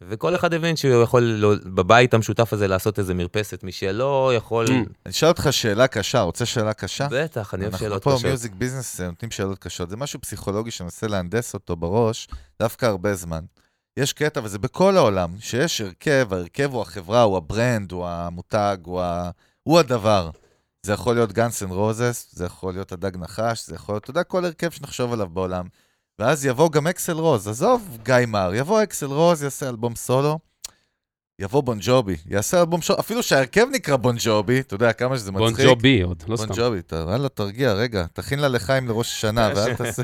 וכל אחד הבין שהוא יכול לא- בבית המשותף הזה לעשות איזה מרפסת משלו, יכול... Mm. אני אשאל אותך שאלה קשה, רוצה שאלה קשה? בטח, אני אוהב אנחנו שאלות פה קשות. music business נותנים שאלות קשות. זה משהו פסיכולוגי שמנסה להנדס אותו בראש דווקא הרבה זמן. יש קטע, וזה בכל העולם, שיש הרכב, ההרכב הוא החברה, הוא ה brand, הוא המותג, הוא, ה... הוא הדבר. זה יכול להיות גאנס אנד רוזס, זה יכול להיות הדג נחש, זה יכול להיות, אתה יודע, כל הרכב שנחשוב עליו בעולם. ואז יבוא גם אקסל רוז, עזוב גיא מר, יבוא אקסל רוז, יעשה אלבום סולו, יבוא בון ג'ובי, יעשה אלבום סולו, אפילו שההרכב נקרא בון ג'ובי, אתה יודע כמה שזה מצחיק. ג'ובי עוד, לא סתם. ג'ובי, אתה, וואלה, תרגיע, רגע, תכין לה לחיים לראש השנה, ואל תעשה...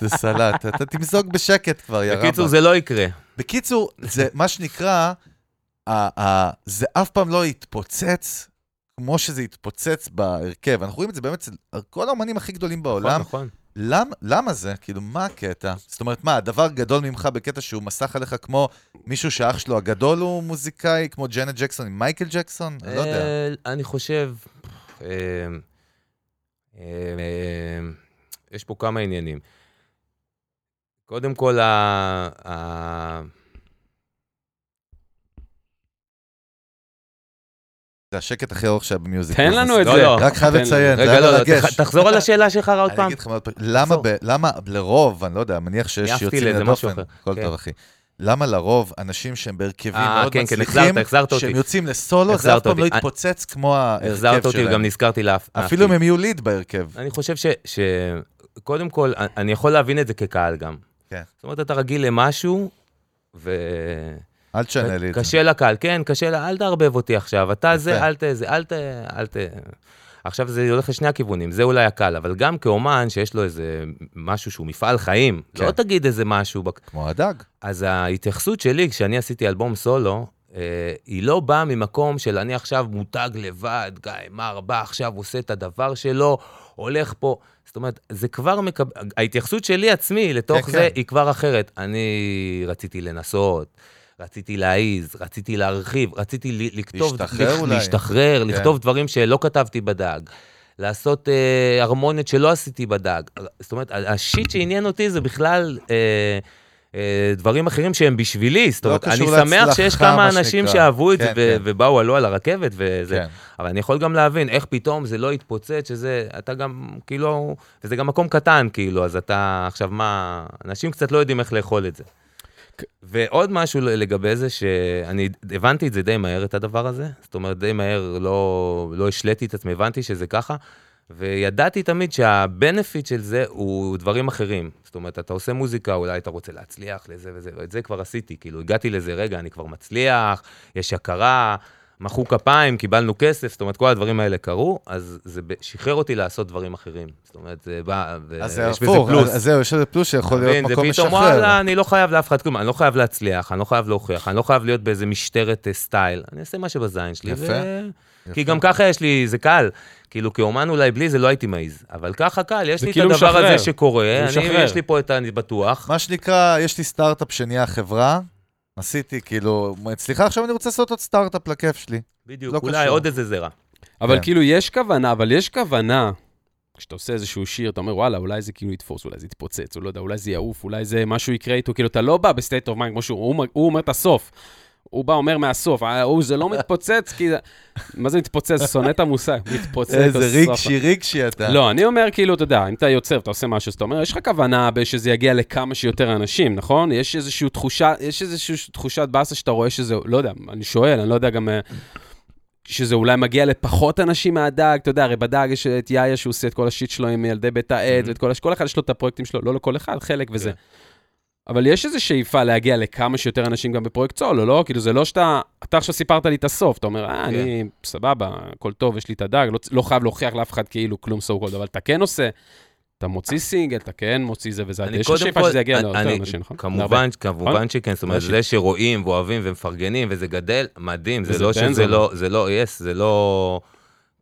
זה סלט, אתה תמזוג בשקט כבר, יא רבא. בקיצור, זה לא יקרה. בקיצור, זה מה שנקרא, זה אף פעם לא יתפוצץ כמו שזה יתפוצץ בהרכב. אנחנו רואים את זה באמת אצל כל האומנים הכי גדולים בעולם. נכון, נכון. למ, למה זה? כאילו, מה הקטע? זאת אומרת, מה, הדבר גדול ממך בקטע שהוא מסך עליך כמו מישהו שאח שלו הגדול הוא מוזיקאי, כמו ג'נט ג'קסון עם מייקל ג'קסון? אני לא יודע. אה, אני חושב, אה, אה, יש פה כמה עניינים. קודם כל, ה- זה השקט הכי ארוך שהיה במיוזיק. תן. לנו את לא, זה. לא. רק חייב לציין, זה היה לא, מרגש. תח- תחזור על השאלה שלך עוד אני פעם. אגיד לך מאוד פעם, למה, לרוב, אני לא יודע, מניח שיש יוצאים לדופן. הכל כן. טוב אחי. למה לרוב אנשים שהם בהרכבים אה, מאוד כן, כן, מצליחים, החזרת, החזרת אותי. שהם יוצאים לסולו, זה החזרת אף פעם לא. יתפוצץ כמו ההרכב החזרת אותי וגם שלהם. נזכרתי לאף... אפילו אם הם יהיו ליד בהרכב. אני חושב ש... ש... קודם כל, אני יכול להבין את זה כקהל גם. כן. זאת אומרת, אתה רגיל למשהו, ו... אל תשנה לי את זה. קשה לקהל, כן, קשה, לה- אל תערבב אותי עכשיו, אתה זה. אל ת... זה, אל ת... אל ת... עכשיו זה הולך לשני הכיוונים, זה אולי הקל, אבל גם כאומן שיש לו איזה משהו שהוא מפעל חיים, כן. לא תגיד איזה משהו, בק- כמו הדג. אז ההתייחסות שלי, כשאני עשיתי אלבום סולו, אה, היא לא באה ממקום של אני עכשיו מותג לבד, גיא מר בא עכשיו, עושה את הדבר שלו, הולך פה. זאת אומרת, זה כבר מקבל... ההתייחסות שלי עצמי לתוך כן, זה כן. היא כבר אחרת. אני רציתי לנסות, רציתי להעיז, רציתי להרחיב, רציתי ל- לכתוב... להשתחרר לכ- אולי. להשתחרר, כן. לכתוב דברים שלא כתבתי בדג. לעשות אה, הרמוניות שלא עשיתי בדג. זאת אומרת, השיט שעניין אותי זה בכלל... אה, אה, דברים אחרים שהם בשבילי, זאת לא אומרת, אני קשור שמח שיש מה כמה אנשים שנקרא. שאהבו את זה כן, ו- כן. ובאו, עלו על הרכבת וזה, כן. אבל אני יכול גם להבין איך פתאום זה לא יתפוצץ, שזה, אתה גם, כאילו, וזה גם מקום קטן, כאילו, אז אתה, עכשיו מה, אנשים קצת לא יודעים איך לאכול את זה. ועוד משהו לגבי זה, שאני הבנתי את זה די מהר, את הדבר הזה. זאת אומרת, די מהר לא, לא השליתי את עצמי, הבנתי שזה ככה, וידעתי תמיד שהבנפיט של זה הוא דברים אחרים. זאת אומרת, אתה עושה מוזיקה, אולי אתה רוצה להצליח לזה וזה, ואת זה כבר עשיתי. כאילו, הגעתי לזה, רגע, אני כבר מצליח, יש הכרה, מחאו כפיים, קיבלנו כסף, זאת אומרת, כל הדברים האלה קרו, אז זה שחרר אותי לעשות דברים אחרים. זאת אומרת, זה בא, אז זה ויש בזה הפוך, פלוס. אז זהו, יש לזה פלוס שיכול להיות? מקום זה פתאום, משחרר. וואלה, אני לא חייב לאף אחד כלום, אני לא חייב להצליח, אני לא חייב להוכיח, אני לא חייב להיות באיזה משטרת אה, סטייל, אני אעשה מה שבזין שלי. יפה. כי גם ככה יש לי, זה קל. כאילו, כאומן אולי בלי זה לא הייתי מעז, אבל ככה קל, יש לי את כאילו הדבר משחרר. הזה שקורה, אני, משחרר. יש לי פה את ה... אני בטוח. מה שנקרא, יש לי סטארט-אפ שנהיה חברה, עשיתי, כאילו, סליחה, עכשיו אני רוצה לעשות עוד סטארט-אפ לכיף שלי. בדיוק, לא אולי קשור. עוד איזה זרע. אבל כן. כאילו, יש כוונה, אבל יש כוונה. כשאתה עושה איזשהו שיר, אתה אומר, וואלה, אולי זה כאילו יתפוס, אולי זה יתפוצץ, או לא יודע, אולי זה יעוף, אולי זה משהו יקרה איתו, כאילו, אתה לא בא ב state of mind, כמו שהוא, הוא, הוא אומר את הסוף. הוא בא, אומר מהסוף, אה, הוא, זה לא מתפוצץ, כי... מה זה מתפוצץ? שונא את המושג, מתפוצץ איזה הסוף. רגשי, רגשי אתה. לא, אני אומר, כאילו, אתה יודע, אם אתה יוצר, אתה עושה משהו, אז אתה אומר, יש לך כוונה שזה יגיע לכמה שיותר אנשים, נכון? יש איזושהי תחושה, יש איזושהי תחושת באסה שאתה רואה שזה, לא יודע, אני שואל, אני לא יודע גם... אה, שזה אולי מגיע לפחות אנשים מהדג, אתה יודע, הרי בדג יש את יאיה שהוא עושה את כל ה shit שלו עם ילדי בית העד, Mhm. ואת כל. כל אחד יש לו את הפרויקטים שלו, לא לכל אחד, חלק וזה. כן. אבל יש איזו שאיפה להגיע לכמה שיותר אנשים גם בפרויקט סולו, לא? כאילו, זה לא שאתה... אתה עכשיו סיפרת לי את הסוף, אתה אומר, אה, אני סבבה, הכל טוב, יש לי את הדג, לא, לא חייב להוכיח לאף אחד כאילו כלום so called, אבל אתה כן עושה, אתה מוציא סינגל, אתה כן מוציא זה וזה, יש שאיפה שזה יגיע ליותר אנשים, נכון? כמובן. כמובן שכן, זאת אומרת. זה שרואים ואוהבים ומפרגנים וזה גדל, מדהים, זה לא בן שזה. לא, זה לא, yes, זה לא,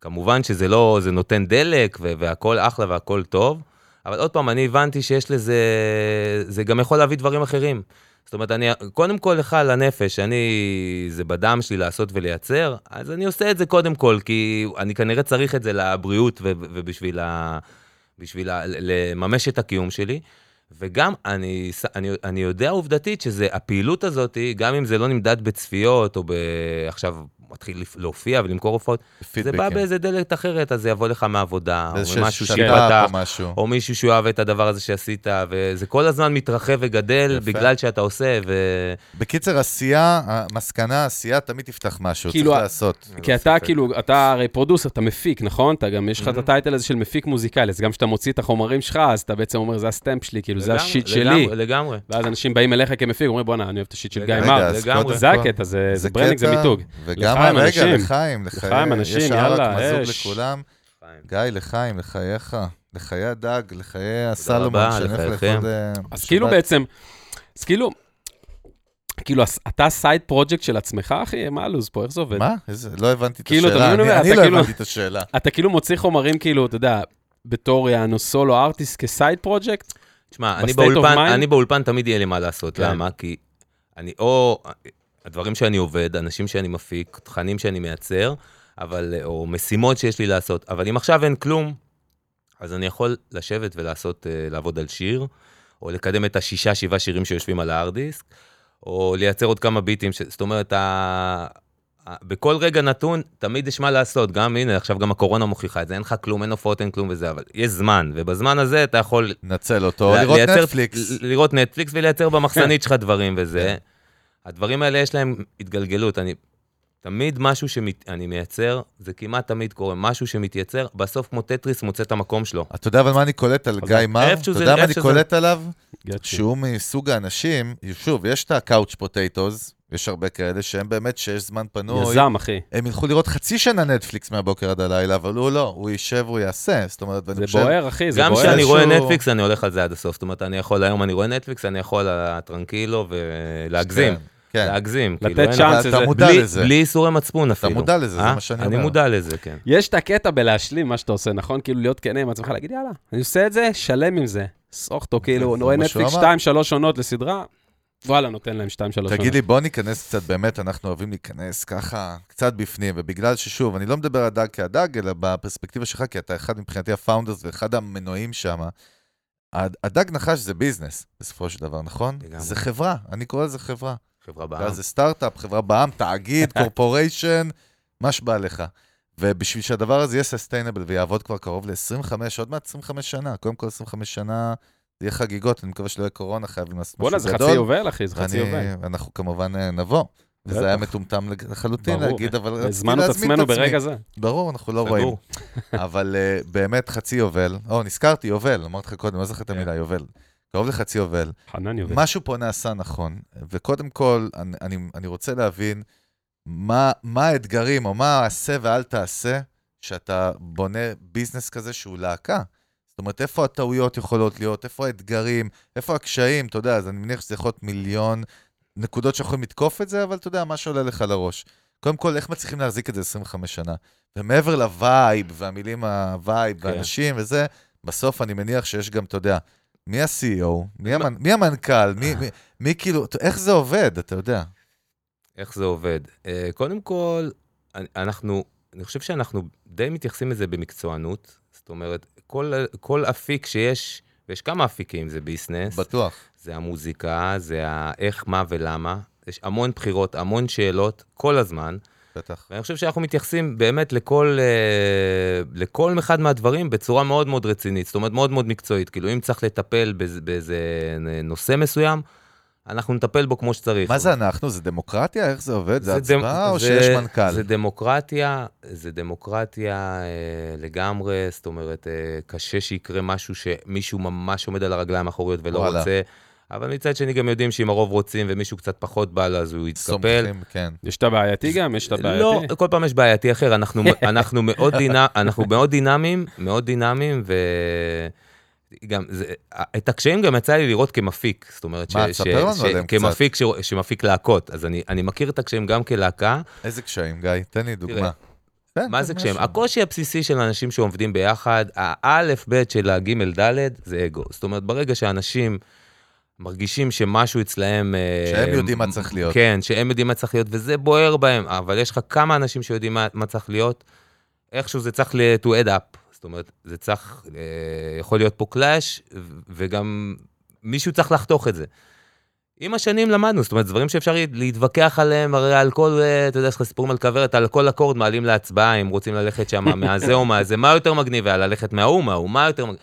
כמובן שזה לא, זה נותן דלק והכל אחלה והכל טוב, אבל עוד פעם, אני הבנתי שיש לזה, זה גם יכול להביא דברים אחרים. זאת אומרת, אני, קודם כל לך לנפש, אני, זה בדם שלי לעשות ולייצר, אז אני עושה את זה קודם כל, כי אני כנראה צריך את זה לבריאות ובשביל ה, בשביל ה, לממש את הקיום שלי. וגם אני, אני, אני יודע עובדתית שזה, הפעילות הזאת, גם אם זה לא נמדד בצפיות, או ב... עכשיו מתחיל להופיע ולמכור הופעות, זה בא פידבקים. באיזה דלת אחרת, אז זה יבוא לך מעבודה, או ממשהו שת"פ שיפתח, או משהו. או מישהו שאוהב את הדבר הזה שעשית, וזה כל הזמן מתרחב וגדל יפה. בגלל שאתה עושה, ו... בקיצר, עשייה, המסקנה, עשייה תמיד תפתח משהו, כאילו, צריך לעשות. כי אתה ספק. כאילו, אתה הרי producer, אתה מפיק, נכון? אתה גם, יש לך את Mhm. ה title הזה של מפיק מוזיקלי, אז גם כשאתה מוציא את החומרים שלך, אז אתה בעצם אומר, זה ה stamp שלי, כאילו, זה לגמרי, ה shit שלי. לגמרי. ואז אנשים באים אליך כמפיק, אומרים, בואנה, אני אוהב את ה shit של גיא מר. זה כל, הקטע, זה זה branding, זה מיתוג. וגם, לחיים, רגע. לחיים, לחיים, אנשים, יש יאללה, אש. לכולם. גיא, לחיים, לחייך, לחיי הדג, לחיי הסלומון, שאני הולך. לאכול, אה, אז. כאילו בעצם, אז כאילו, כאילו, אתה side project של עצמך, אחי? מה הלו"ז פה, איך זה עובד? מה? איזה- לא הבנתי את כאילו, השאלה. אני- לא כאילו- הבנתי את השאלה. אתה כאילו מוציא חומרים, כאילו, אתה יודע, בתור יענו solo artist כ side project? תשמע, אני באולפן? אני באולפן תמיד יהיה לי מה לעשות, כן. למה? כי אני או, הדברים שאני עובד, אנשים שאני מפיק, תכנים שאני מייצר, אבל, או משימות שיש לי לעשות, אבל אם עכשיו אין כלום, אז אני יכול לשבת ולעשות, אה, לעבוד על שיר, או לקדם את השישה, שבעה שירים שיושבים על ההארד דיסק, או לייצר עוד כמה ביטים, ש... זאת אומרת, ה... בכל רגע נתון, תמיד יש מה לעשות, גם הנה, עכשיו גם הקורונה מוכיחה את זה, אין לך כלום, אין הופעות, אין כלום וזה, אבל יש זמן, ובזמן הזה אתה יכול נצל אותו, ל- לראות לייצר- נטפליקס. ל- לראות נטפליקס ולייצר במחסנית שלך דברים וזה. הדברים האלה יש להם התגלגלות. אני, תמיד משהו שאני מייצר, זה כמעט תמיד קורה, משהו שמתייצר, בסוף כמו טטריס מוצא את המקום שלו. אתה יודע אבל מה אני קולט על גיא מר? אתה יודע מה אני קולט עליו? שהוא מסוג האנשים, שוב, יש את ה couch potatoes, יש הרבה כאלה שהם באמת, שיש זמן פנוי, יזם, אחי. הם ילכו לראות חצי שנה נטפליקס מהבוקר עד הלילה, אבל הוא לא, הוא יישב, הוא יעשה. זאת אומרת, ואני זה חושב... בוער, אחי, זה גם בוער. כשאני רואה נטפליקס, אני הולך על זה עד הסוף. זאת אומרת, אני יכול, היום אני רואה נטפליקס, אני יכול על הטרנקילו ולהגזים. כן, כן. להגזים. לתת כאילו, צ'אנס אבל אתה מודע לזה. בלי איסורי מצפון אפילו. מודע לזה, זה אה? מה שאני אני אומר. מודע לזה, כן. יש את הקטע בלהשלים מה שאתה עושה, נכון? כאילו להיות כן עם עצמך, להגיד, יאללה, אני עושה את זה, שלם עם זה. סרוך אותו, כאילו, זה רואה נטפליקס אמר. 2, 3 עונות לסדרה, וואלה, נותן להם 2, 3 עונות. תגיד לי, בוא ניכנס קצת, באמת, אנחנו אוהבים להיכנס ככה, קצת בפנים, ובגלל ששוב, אני לא מדבר על דג כהדג, אלא בפרספקטיבה שלך, כי אתה אחד מבחינתי הפאונדרס ואחד המנועים שם. הד- הדג נחש זה ביזנס, בסופו של דבר, נכון? לגמרי. זה חברה, אני קורא לזה חברה. חברה בעם. זה סטארט-אפ, חברה בעם, תאגיד, קורפוריישן, מה שבא לך. ובשביל שהדבר הזה יהיה סוסטיינבל ויעבוד כבר קרוב ל-25, עוד מעט 25 שנה, קודם כל 25 שנה, יהיה חגיגות, אני מקווה שלא יהיה קורונה, חייבים לעשות משהו בואנה, גדול. זה חצי יובל, אחי, זה חצי יובל. ואנחנו כמובן אה, נבוא. וזה היה. מטומטם לחלוטין. להגיד, אבל רציתי הזמנו את להזמין עצמנו עצמי. ברגע זה. ברור, אנחנו לא. רואים. אבל אה, באמת חצי יובל, או, נזכרתי, יובל, אמרתי לך קודם, לא זוכר את כן. המילה, יובל. קרוב לחצי יובל. חנן יובל. משהו פה נעשה נכון, וקודם כל, אני, רוצה להבין מה, מה האתגרים, או מה העשה ואל תעשה, שאתה בונה ביזנס כזה שהוא להקה. זאת אומרת, איפה הטעויות יכולות להיות, איפה האתגרים, איפה הקשיים, אתה יודע, אז אני מניח שזה יכול להיות מיליון נקודות שיכולים לתקוף את זה, אבל אתה יודע, מה שעולה לך לראש. קודם כל, איך מצליחים להחזיק את זה 25 שנה? ומעבר ל vibe, והמילים ה vibe, כן. ואנשים וזה, בסוף אני מניח שיש גם, אתה יודע, מי ה-CEO? מי, המנ... מי המנכ"ל? מי, מי, מי כאילו, איך זה עובד, אתה יודע? איך זה עובד? אה, קודם כל, אנחנו, אני חושב שאנחנו די מתייחסים לזה במקצוענות. זאת אומרת, כל, כל אפיק שיש, ויש כמה אפיקים, זה ביזנס, בטוח. זה המוזיקה, זה האיך, מה ולמה. יש המון בחירות, המון שאלות, כל הזמן. בטח. ואני חושב שאנחנו מתייחסים באמת לכל, אה, לכל אחד מהדברים בצורה מאוד מאוד רצינית, זאת אומרת מאוד מאוד מקצועית. כאילו, אם צריך לטפל באיזה נושא מסוים, אנחנו נטפל בו כמו שצריך. מה זה אנחנו? זה דמוקרטיה? איך זה עובד? זה הצבעה או זה- שיש מנכ"ל? זה דמוקרטיה, זה דמוקרטיה אה, לגמרי, זאת אומרת, אה, קשה שיקרה משהו שמישהו ממש עומד על הרגליים האחוריות ולא וואלה. רוצה. אבל מצד שני גם יודעים שאם הרוב רוצים ומישהו קצת פחות בא לו, אז הוא יתקפל. סומכים, כן. יש את הבעייתי גם? יש את הבעייתי? לא, כל פעם יש בעייתי אחר. אנחנו, אנחנו, מאוד, דינה, אנחנו מאוד דינמיים, מאוד דינמיים, ו... גם, זה, את הקשיים גם יצא לי לראות כמפיק, זאת אומרת, מה, תספר לנו עליהם קצת. כמפיק ש, שמפיק להקות, אז אני, אני מכיר את הקשיים גם כלהקה. איזה קשיים, גיא? תן לי דוגמה. תראה, כן, מה זה. קשיים? הקושי הבסיסי של אנשים שעובדים ביחד, האלף-בית של הגימל-דלת זה אגו. זאת אומרת, ברגע שאנשים מרגישים שמשהו אצלהם... אה, שהם יודעים מה צריך להיות. כן, שהם יודעים מה צריך להיות, וזה בוער בהם, אבל יש לך כמה אנשים שיודעים מה, צריך להיות, איכשהו זה צריך to add up. זאת אומרת, זה צריך, אה, יכול להיות פה קלאש, וגם מישהו צריך לחתוך את זה. עם השנים למדנו, זאת אומרת, דברים שאפשר להתווכח עליהם, הרי על כל, אה, אתה יודע, יש לך סיפורים על כוורת, על כל אקורד מעלים להצבעה, אם רוצים ללכת שם מהזה או מהזה, מה יותר מגניב ללכת מההוא, מההוא, מה יותר מגניב.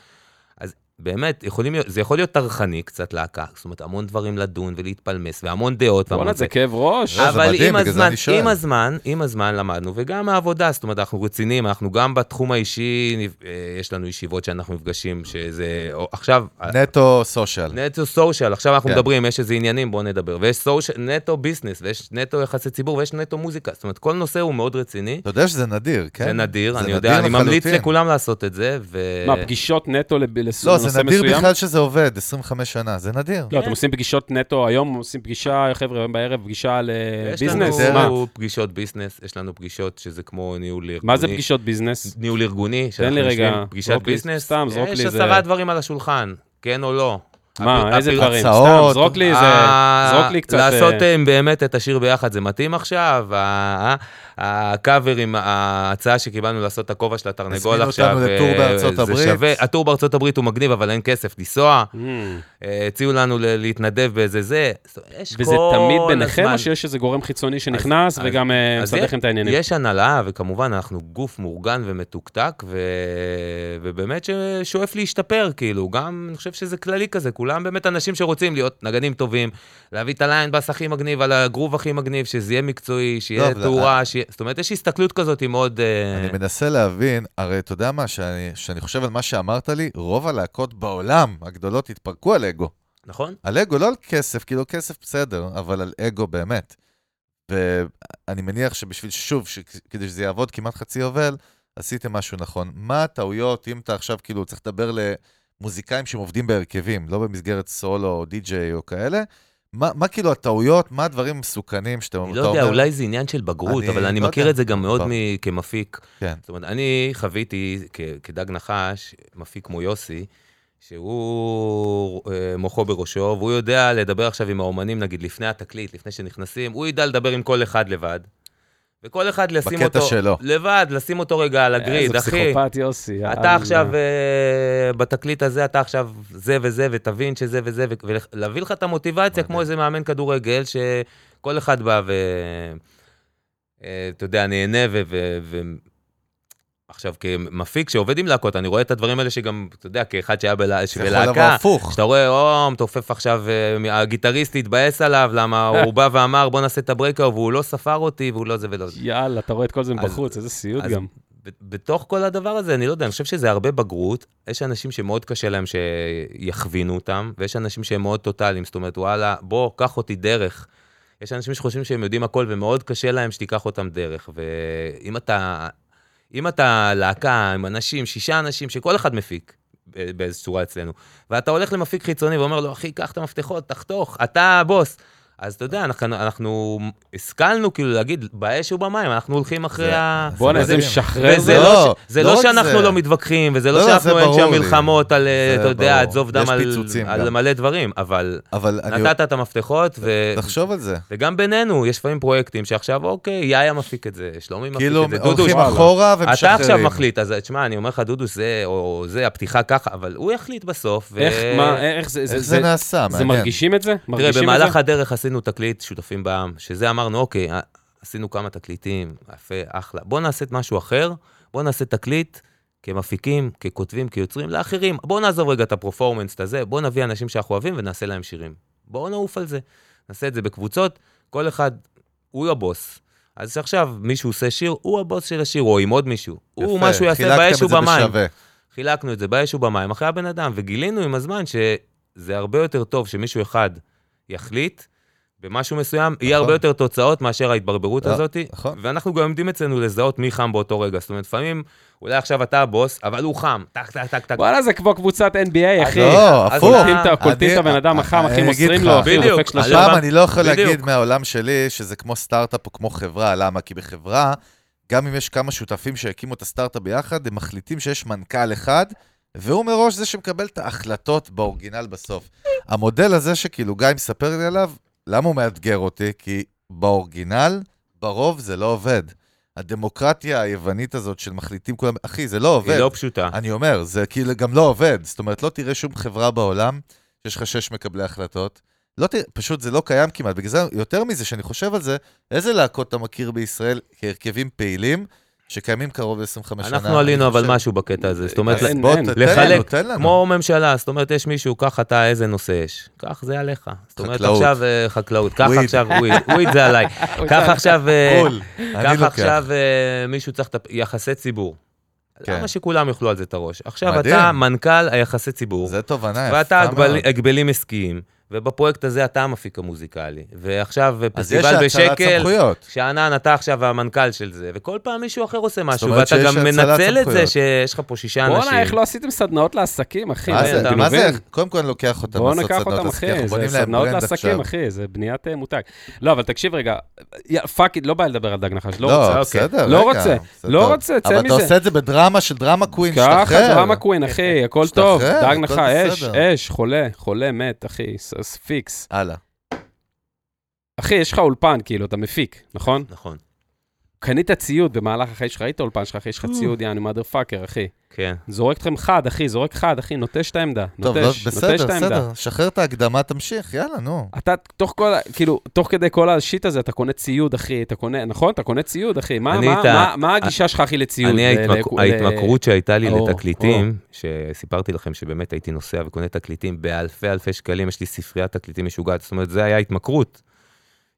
באמת, יכולים, זה יכול להיות טרחני קצת להקה, זאת אומרת, המון דברים לדון ולהתפלמס, והמון דעות, בואנה, זה כאב ראש. לא, זה אבל מדהים, עם בגלל זה הזמן. עם הזמן, עם הזמן למדנו, וגם העבודה, זאת אומרת, אנחנו רציניים, אנחנו גם בתחום האישי, אה, יש לנו ישיבות שאנחנו נפגשים, שזה, או, עכשיו, נטו סושיאל. נטו סושיאל, עכשיו אנחנו כן. מדברים, יש איזה עניינים, בואו נדבר. ויש סושיאל, נטו ביזנס, ויש נטו יחסי ציבור, ויש נטו מוזיקה. זאת אומרת, כל נושא הוא מאוד רציני. אתה יודע שזה נדיר, כן? זה נדיר, זה אני נדיר יודע, אני ממליץ. לכולם לעשות את זה, ו... מה, פגישות נטו לב- זה נדיר מסוים? בכלל שזה עובד, 25 שנה, זה נדיר. לא, אתם עושים פגישות נטו, היום עושים פגישה, חבר'ה, היום בערב פגישה על אה, יש ביזנס? מה? לנו פגישות ביזנס, יש לנו פגישות שזה כמו ניהול ארגוני. מה זה פגישות ביזנס? ניהול ארגוני. תן לי שאנחנו רגע, יושבים, פגישת ביזנס. סתם, זרוק יש לי איזה- עשרה דברים על השולחן, כן או לא. מה, איזה דברים? סתם. זרוק לי איזה... ה- זרוק לי קצת... לעשות אה, אה, באמת את השיר ביחד, זה מתאים עכשיו? הקאבר עם ההצעה שקיבלנו לעשות את הכובע של התרנגול הזמינו עכשיו. אותנו לטור אה, בארצות זה הברית. שווה- הטור בארצות הברית הוא מגניב, אבל אין כסף לנסוע. אה, הציעו לנו להתנדב באיזה זה. וזה תמיד ביניכם, או שיש איזה גורם חיצוני שנכנס וגם אה, מסדר לכם את העניינים? יש הנהלה, וכמובן אנחנו גוף מאורגן ומתוקתק. ובאמת ששואף להשתפר, כאילו, גם, אני חושב שזה כללי כזה, כולם באמת אנשים שרוצים להיות נגנים טובים, להביא את הליין בס הכי מגניב, על הגרוב הכי מגניב, שזה יהיה מקצועי, שיהיה לא, תאורה, שיהיה... זאת אומרת, יש הסתכלות כזאת היא מאוד... אה, אני מנסה להבין, הרי אתה יודע מה, שאני, שאני חושב על מה שאמרת לי, רוב הלהקות בעולם הגדולות התפרקו על אגו. נכון? על אגו, לא על כסף, כאילו כסף בסדר, אבל על אגו באמת. ואני מניח שבשביל, שוב, ש... כדי שזה יעבוד כמעט חצי יובל, עשיתם משהו נכון. מה הטעויות, אם אתה עכשיו כאילו צריך לדבר למוזיקאים שהם עובדים בהרכבים, לא במסגרת סולו או די-ג'יי או כאלה, מה, מה כאילו הטעויות, מה הדברים המסוכנים שאתה אני אתה לא יודע, אומר? אולי זה עניין של בגרות, אני אבל אני לא מכיר יודע. את זה גם מאוד. מ- כמפיק. כן. זאת אומרת, אני חוויתי כ- כדג נחש, מפיק כמו יוסי, שהוא אה, מוחו בראשו, והוא יודע לדבר עכשיו עם האומנים, נגיד, לפני התקליט, לפני שנכנסים, הוא ידע לדבר עם כל אחד לבד. וכל אחד לשים בקטע אותו... שלו. לבד, לשים אותו רגע על הגריד, איזה אחי. פסיכופת יוסי. אתה עכשיו, אה, בתקליט הזה, אתה עכשיו זה וזה, ותבין שזה וזה, ו- ולהביא לך את המוטיבציה. כמו איזה מאמן כדורגל, שכל אחד בא ו... אה, אתה יודע, נהנה ו... עכשיו, כמפיק שעובד עם להקות, אני רואה את הדברים האלה שגם, אתה יודע, כאחד שהיה בלה... זה יכול לבוא בלהקה, הפוך. שאתה רואה, או, מתופף עכשיו, אה, הגיטריסט התבאס עליו, למה הוא בא ואמר, בוא נעשה את ה breaker, והוא לא ספר אותי, והוא לא זה ולא זה. יאללה, אתה רואה את כל זה מבחוץ, איזה סיוט גם. בתוך כל הדבר הזה, אני לא יודע, אני חושב שזה הרבה בגרות. יש אנשים שמאוד קשה להם שיכווינו אותם, ויש אנשים שהם מאוד טוטאליים, זאת אומרת, וואלה, בוא, קח אותי דרך. יש אנשים שחושבים שהם יודעים הכל, ומאוד קשה להם שתיקח אותם דרך. ואם אתה, אם אתה להקה עם אנשים, שישה אנשים, שכל אחד מפיק, באיזו צורה אצלנו, ואתה הולך למפיק חיצוני ואומר לו, אחי, קח את המפתחות, תחתוך, אתה הבוס. אז אתה יודע, אנחנו, אנחנו השכלנו כאילו להגיד, באש ובמים, אנחנו הולכים אחרי זה- ה... בואנה, איזה מדהים. משחרר וזה זה. לא, לא, זה לא לא רק שאנחנו זה. לא מתווכחים, וזה לא, לא זה שאנחנו אין שם. מלחמות על, זה אתה יודע. עצוב דם על על. מלא דברים, אבל אבל אני... נתת את המפתחות, ו- תחשוב על זה. וגם בינינו, יש לפעמים פרויקטים שעכשיו, אוקיי, יאיה מפיק את זה, שלומי מפיק כאילו את זה, דודו, הולכים. אחורה אתה ומשחררים. עכשיו מחליט, אז תשמע, אני אומר לך, דודו, זה, או זה, הפתיחה ככה, אבל הוא יחליט בסוף. ו- איך, זה, זה, זה נעשה? זה מעניין. מרגישים את זה? תראה, מרגישים את זה? במהלך הדרך עשינו תקליט שותפים בעם, שזה אמרנו, אוקיי, אה, עשינו כמה תקליטים, יפה, אחלה. בואו נעשה את משהו אחר, בואו נעשה תקליט כמפיקים, ככותבים, כיוצרים, לאחרים. בואו נעזוב רגע את הפרפורמנס הזה, בואו נביא אנשים שאנחנו אוהבים ונעשה להם שירים. בואו נעוף על זה. נעשה את זה בקבוצות, כל אחד, הוא הבוס. אז שעכשיו מישהו עושה שיר, הוא הבוס של השיר, או עם עוד מישהו. הוא, חילקתם משהו יעשה באש ובמים. חילקנו את זה באש ובמים אחרי הבן אדם, וגילינו עם הזמן זה הרבה יותר טוב שמישהו אחד יחליט במשהו מסוים, יהיה נכון. הרבה יותר תוצאות מאשר ההתברברות לא, הזאת. נכון. ואנחנו גם עומדים אצלנו לזהות מי חם באותו רגע. זאת אומרת, לפעמים, אולי עכשיו אתה הבוס, אבל הוא חם, טק, טק, טק, טק. וואלה, זה כמו קבוצת NBA, אחי. לא, אז הפוך. קולטים את ה- קולטים את הבן אדם החם, אחי, מוסרים לו, אחי. דופק שלושה. עכשיו- הפעם אני לא יכול בדיוק. להגיד מהעולם שלי שזה כמו סטארט-אפ או כמו חברה, למה? כי בחברה, גם אם יש כמה שותפים שהקימו את הסטארט-אפ ביחד, הם מחליטים שיש מנכ"ל אחד, והוא מראש זה שמקבל את ההחלטות ב original בסוף. המודל הזה שכאילו גיא מספר לי עליו, למה הוא מאתגר אותי? כי ב original, ברוב זה לא עובד. הדמוקרטיה היוונית הזאת של מחליטים כולם, אחי, זה לא עובד. היא לא פשוטה. אני אומר, זה כאילו גם לא עובד. זאת אומרת, לא תראה שום חברה בעולם שיש לך שש מקבלי החלטות. לא תראה, פשוט זה לא קיים כמעט. בגלל זה, יותר מזה, שאני חושב על זה, איזה להקות אתה מכיר בישראל כהרכבים פעילים, שקיימים קרוב ל-25 שנה? אנחנו עלינו אבל חושב- משהו בקטע הזה. זאת אומרת, לחלק, תן לנו. כמו ממשלה, זאת אומרת, יש מישהו, קח אתה איזה נושא יש. קח זה עליך. זאת אומרת, חקלאות. עכשיו אה, חקלאות, קח. עכשיו וויד, וויד זה עליי. קח עכשיו, אה, קח. עכשיו אה, מישהו צריך את יחסי ציבור. כן. למה שכולם יאכלו על זה את הראש? עכשיו מדהים. אתה מנכ"ל היחסי ציבור, זה תובנה יפה ואתה. הגבל- הגבלים עסקיים, ובפרויקט הזה אתה המפיק המוזיקלי. ועכשיו אז יש פסטיבל האצלת בשקל, סמכויות. שאנן, אתה עכשיו המנכ"ל של זה, וכל פעם מישהו אחר עושה משהו, ואתה גם מנצל את זה. שיש לך פה שישה אנשים. בואנה, איך לא עשיתם סדנאות לעסקים, אחי? מה זה. קודם כל אני לוקח אותם בואו לעשות ניקח סדנות אותם, עסקי, אחי, אנחנו זה סדנאות לעסקים. אחי, זה בניית אה, מותג. לא, אבל תקשיב רגע, פאק איט, לא בא לדבר על דג נחש, לא לא, רוצה. בסדר, לא רגע, רוצה, בסדר. לא רוצה, צא אבל אתה מזה. עושה את זה בדרמה של דרמה קווין, ככה, שתחרר. דרמה קווין, אחי, הכל משתחרר, טוב. דג הכל נחש, אש, בסדר. אש, חולה, חולה, מת, אחי, ס- פיקס. הלאה. אחי, יש לך אולפן, כאילו, אתה מפיק, נכון? נכון, קנית ציוד במהלך החיים שלך, ראית אולפן שלך, אחי, יש לך ציוד, יעני, מאדר פאקר, אחי. כן. זורק אתכם חד, אחי, זורק חד, אחי, נוטש את העמדה. טוב, לא, נוטש, נוטש בסדר, את העמדה. בסדר, שחרר את ההקדמה, תמשיך, יאללה, נו. אתה, תוך כל, כאילו, תוך כדי כל השיט הזה, אתה קונה ציוד, אחי, אתה קונה, נכון? אתה קונה ציוד, אחי. מה, מה, את ה- מה, מה הגישה שלך, אחי, לציוד? אני, ל- ההתמק... ל- ההתמכרות שהייתה לי או, לתקליטים, שסיפרתי לכם שבאמת הייתי נוסע וקונה תקליטים באלפי אלפי שקלים, יש לי ספריית תקליטים משוגעת, זאת אומרת, זה היה התמכרות.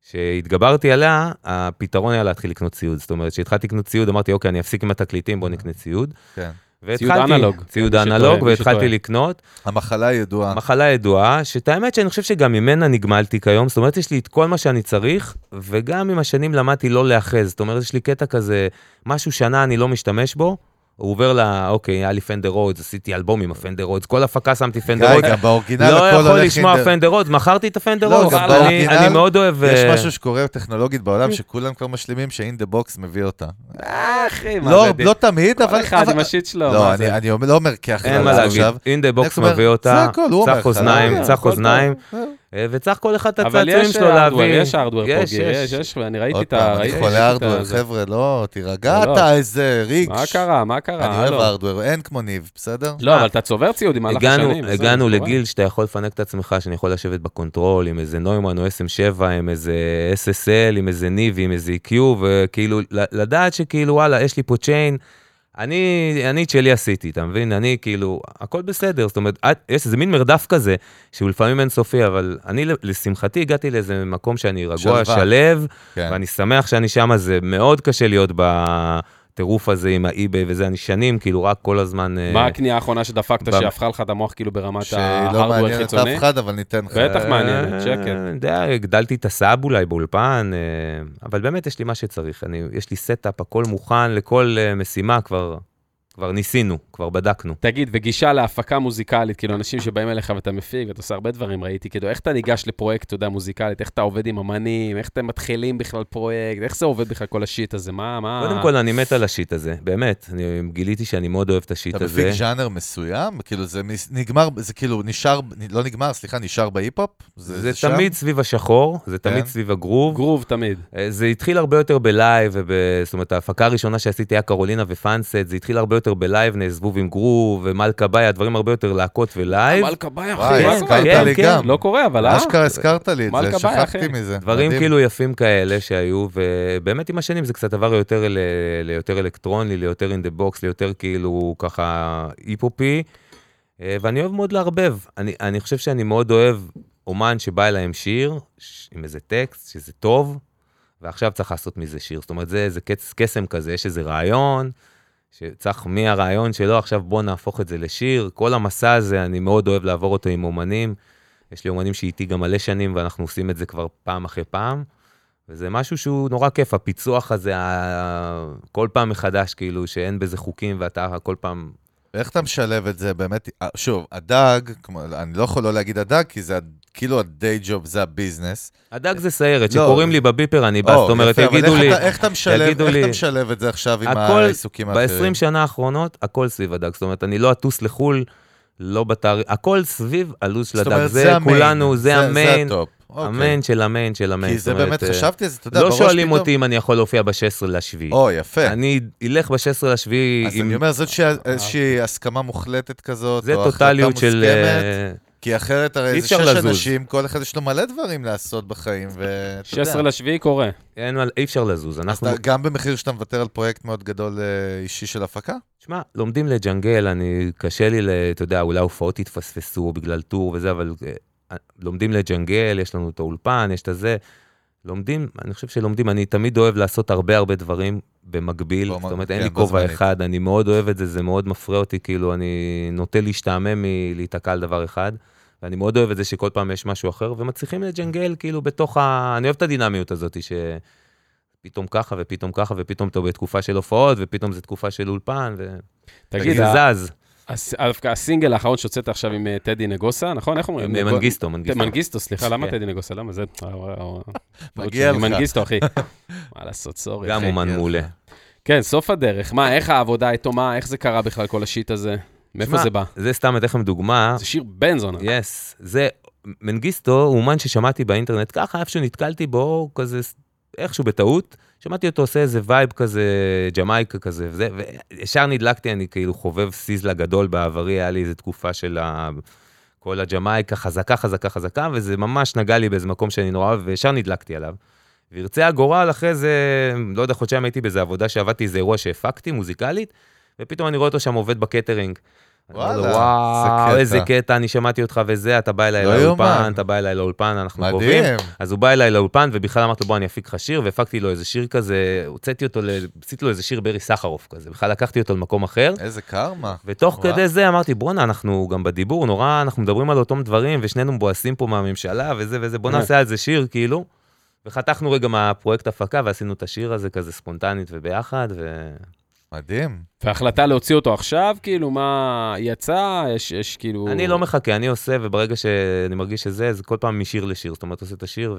כשהתגברתי עליה, הפתרון היה להתחיל לקנות ציוד. זאת אומרת, כשהתחלתי לקנות ציוד, אמרתי, אוקיי, אני אפסיק עם התקליטים, בוא נקנה ציוד. כן. ציוד אנלוג. ציוד מי שטועה, אנלוג, והתחלתי. לקנות. המחלה ידועה. מחלה ידועה, שאת האמת שאני חושב שגם ממנה נגמלתי כיום, זאת אומרת, יש לי את כל מה שאני צריך, וגם עם השנים למדתי לא להאחז. זאת אומרת, יש לי קטע כזה, משהו שנה אני לא משתמש בו, הוא עובר ל... אוקיי, היה לי פנדר רודס, עשיתי אלבום עם הפנדר רודס, כל הפקה שמתי פנדר גיא, רודס. גם ב original לא הכל יכול הולך לשמוע עם... פנדר רודס, מכרתי את הפנדר לא, רודס. גם אני- ב original אני מאוד אוהב... יש אה, משהו שקורה טכנולוגית בעולם, שכולם כבר משלימים, ש-in the box מביא אותה. אה, אחי, מה לא, זה? לא תמיד, אבל... כל אחד עם השיט שלו, לא, אני- אומר- לא אומר אין כהכללה מה להגיד. אין דה בוקס מביא זה אותה, לך, אוזניים, לא, צח הכל אוזניים. אה, וצריך כל אחד את אבל הצעצועים יש שלו הארדוור, להביא. יש הארדוור פה, יש, גיל, יש. יש, יש, ואני ראיתי עוד את ה... פעם, אני חולה הארדוור, זה. חבר'ה, לא, תירגע לא. אתה איזה ריגש. מה קרה, מה קרה? אני אוהב הלו. הארדוור, אין כמו ניב, בסדר? לא, אבל אתה צובר ציוד עם הגענו, השנים. הגענו. לגיל שאתה יכול לפנק את עצמך, שאני יכול לשבת בקונטרול עם איזה נוימן או SM7, עם איזה SSL, עם איזה ניב, עם איזה EQ, וכאילו, לדעת שכאילו, וואלה, יש לי פה צ'יין, אני, אני את שלי עשיתי, אתה מבין? אני כאילו, הכל בסדר, זאת אומרת, יש איזה מין מרדף כזה, שהוא לפעמים אינסופי, אבל אני, לשמחתי, הגעתי לאיזה מקום שאני רגוע. שלו, כן. ואני שמח שאני שם, זה מאוד קשה להיות בטירוף הזה עם האי-ביי וזה, אני שנים, כאילו, רק כל הזמן... אה, מה הקנייה האחרונה שדפקת, שהפכה לך את המוח כאילו ברמת שהיא לא ההארדוור מעניינת החיצוני? אף אחד, אבל ניתן לך. בטח מעניינת, אה, שקט. אני יודע, הגדלתי את ה sub אולי באולפן, אה, אבל באמת יש לי מה שצריך. אני, יש לי setup, הכל מוכן לכל משימה, כבר, כבר ניסינו, כבר בדקנו. תגיד, וגישה להפקה מוזיקלית, כאילו, אנשים שבאים אליך ואתה מפיק, ואתה עושה הרבה דברים, ראיתי, כאילו, איך אתה ניגש לפרויקט, אתה יודע, מוזיקלית, איך אתה עובד עם אמנים, איך אתם מתחילים בכלל פרויקט, איך זה עובד בכלל כל ה shit הזה, מה, מה... קודם כל, אני מת על ה shit הזה, באמת. אני גיליתי שאני מאוד אוהב את ה shit אתה הזה. מפיק ז'אנר מסוים? כאילו זה נגמר, זה כאילו נשאר, לא נגמר, סליחה, נשאר בהיפ-הופ? זה שם? תמיד סביב השחור, זה תמיד כן. סביב הגרוב. גרוב תמיד. אה, זה התחיל הרבה יותר בלייב, וב... זאת אומרת, ההפקה הראשונה שעשיתי היה קרולינה ופאנסט, זה התחיל הרבה יותר בלייב, נעזבו עם גרוב ומלכה בייבי, הדברים הרבה יותר להקות ולייב. מלכה בייבי, אחי, וואי, כן? הזכרת כן, לי כן. גם. לא קורה, אבל אה? אשכרה הזכרת לי את זה, שכחתי. מזה. דברים. כאילו יפים כאלה שהיו, ובאמת עם השנים זה קצת עבר יותר ל... ליותר אלקטרוני, ליותר in the box, ליותר כאילו ככה היפופי, אה, ואני אוהב מאוד לערבב. אני, אני חושב שאני מאוד אוהב אומן שבא אליי עם שיר, ש- עם איזה טקסט, שזה טוב, ועכשיו צריך לעשות מזה שיר. זאת אומרת, זה איזה קס, קסם כזה, יש איזה רעיון, שצריך מהרעיון שלו, עכשיו בוא נהפוך את זה לשיר. כל המסע הזה, אני מאוד אוהב לעבור אותו עם אומנים. יש לי אומנים שאיתי גם מלא שנים, ואנחנו עושים את זה כבר פעם אחרי פעם. וזה משהו שהוא נורא כיף, הפיצוח הזה. כל פעם מחדש, כאילו, שאין בזה חוקים, ואתה כל פעם... ואיך אתה משלב את זה באמת? שוב, הדג, כמו, אני לא יכול לא להגיד הדג, כי זה כאילו ה day job, זה הביזנס. הדג זה סיירת, לא. שקוראים לי בביפר, אני בא, זאת אומרת, יגידו לי... איך אתה משלב- את זה עכשיו עם העיסוקים האחרים? ב-20 שנה האחרונות, הכל סביב הדג. זאת אומרת, אני לא אטוס לחו"ל, לא בתאריך, הכל סביב הלו"ז של הדג. זה. כולנו, זה ה main, ה top. אוקיי. ה main של ה main של ה main. כי זה אומרת, באמת, חשבתי על זה, אתה יודע, לא בראש שואלים פתאום- אותי אם אני יכול להופיע ב-16 לשביעי. או, יפה. אני אלך ב-16 לשביעי אז עם... אני אומר, זאת שה- איזושהי הסכמה מוחלטת כזאת, זה או החלטה טוטליות של... אה, כי אחרת הרי זה שש לזוז. אנשים, כל אחד יש לו מלא דברים לעשות בחיים, ואתה 16 יודע. לשביעי קורה. אין מה- אי אפשר לזוז. אז אנחנו... אתה- גם במחיר שאתה מוותר על פרויקט מאוד גדול אה, אישי של הפקה? שמע, לומדים לג'נגל, אני, קשה לי, ל- אתה יודע, אולי הופעות יתפספסו בגלל טור וזה, אבל אה, לומדים לג'נגל, יש לנו את האולפן, יש את הזה. לומדים, אני חושב שלומדים, אני תמיד אוהב לעשות הרבה הרבה דברים במקביל, זאת אומרת, כן, אין לי בו כובע. אחד, אני מאוד אוהב את זה, זה מאוד מפריע אותי, כאילו, אני נוטה להשתעמם מלהיתקע על דבר אחד, ואני מאוד אוהב את זה שכל פעם יש משהו אחר, ומצליחים לג'נגל, כאילו, בתוך ה... אני אוהב את הדינמיות הזאת, שפתאום ככה ופתאום ככה, ופתאום אתה בתקופה של הופעות, ופתאום זו תקופה של אולפן, ו... תגיד, זה זז. הס- דווקא הסינגל האחרון שהוצאת עכשיו עם אה, טדי נגוסה, נכון? איך אומרים? נגו- מנגיסטו, מנגיסטו. מנגיסטו, סליחה, למה כן. טדי נגוסה? למה זה? אה, אה, אה, מגיע לך. מנגיסטו, אחי. מה לעשות, סורי. גם. אומן מעולה. כן, סוף הדרך. מה, איך העבודה איתו? מה, איך זה קרה בכלל, כל ה shit הזה? מאיפה זה בא? זה סתם אתן לכם דוגמה. זה שיר בן זונה. yes, זה, מנגיסטו הוא אומן ששמעתי באינטרנט, ככה איפשהו נתקלתי בו, כזה, איכשהו בטעות, שמעתי אותו עושה איזה vibe כזה, ג'מייקה כזה, וזה, וישר נדלקתי, אני כאילו חובב סיזלה גדול בעברי, היה לי איזה תקופה של ה... כל הג'מייקה חזקה, חזקה, חזקה, וזה ממש נגע לי באיזה מקום שאני נורא אוהב, וישר נדלקתי עליו. וירצה הגורל, אחרי זה, לא יודע, חודשיים הייתי באיזה עבודה שעבדתי, איזה אירוע שהפקתי, מוזיקלית, ופתאום אני רואה אותו שם עובד בקטרינג. וואלה, וואו, איזה קטע." אני שמעתי אותך וזה, אתה בא אליי לא לאולפן. אתה בא אליי לאולפן, אנחנו קרובים. מדהים. אז הוא בא אליי לאולפן, ובכלל אמרתי לו, בוא, אני אפיק לך שיר, והפקתי לו איזה שיר כזה, הוצאתי אותו, עשיתי לו איזה שיר ברי סחרוף כזה, בכלל לקחתי אותו למקום אחר, איזה קרמה. ותוך וואו. כדי זה אמרתי, בואנה, אנחנו גם בדיבור, נורא, אנחנו מדברים על אותם דברים, ושנינו מבואסים פה מהממשלה, וזה וזה, בוא. נעשה על זה שיר, כאילו. וחתכנו רגע מהפרויקט הפקה, ועשינו את השיר הזה כזה ספונטנית וביחד, ו... מדהים. והחלטה להוציא אותו עכשיו, כאילו, מה, יצא? יש, יש כאילו... אני לא מחכה, אני עושה, וברגע שאני מרגיש שזה, זה כל פעם משיר לשיר. זאת אומרת, עושה את השיר,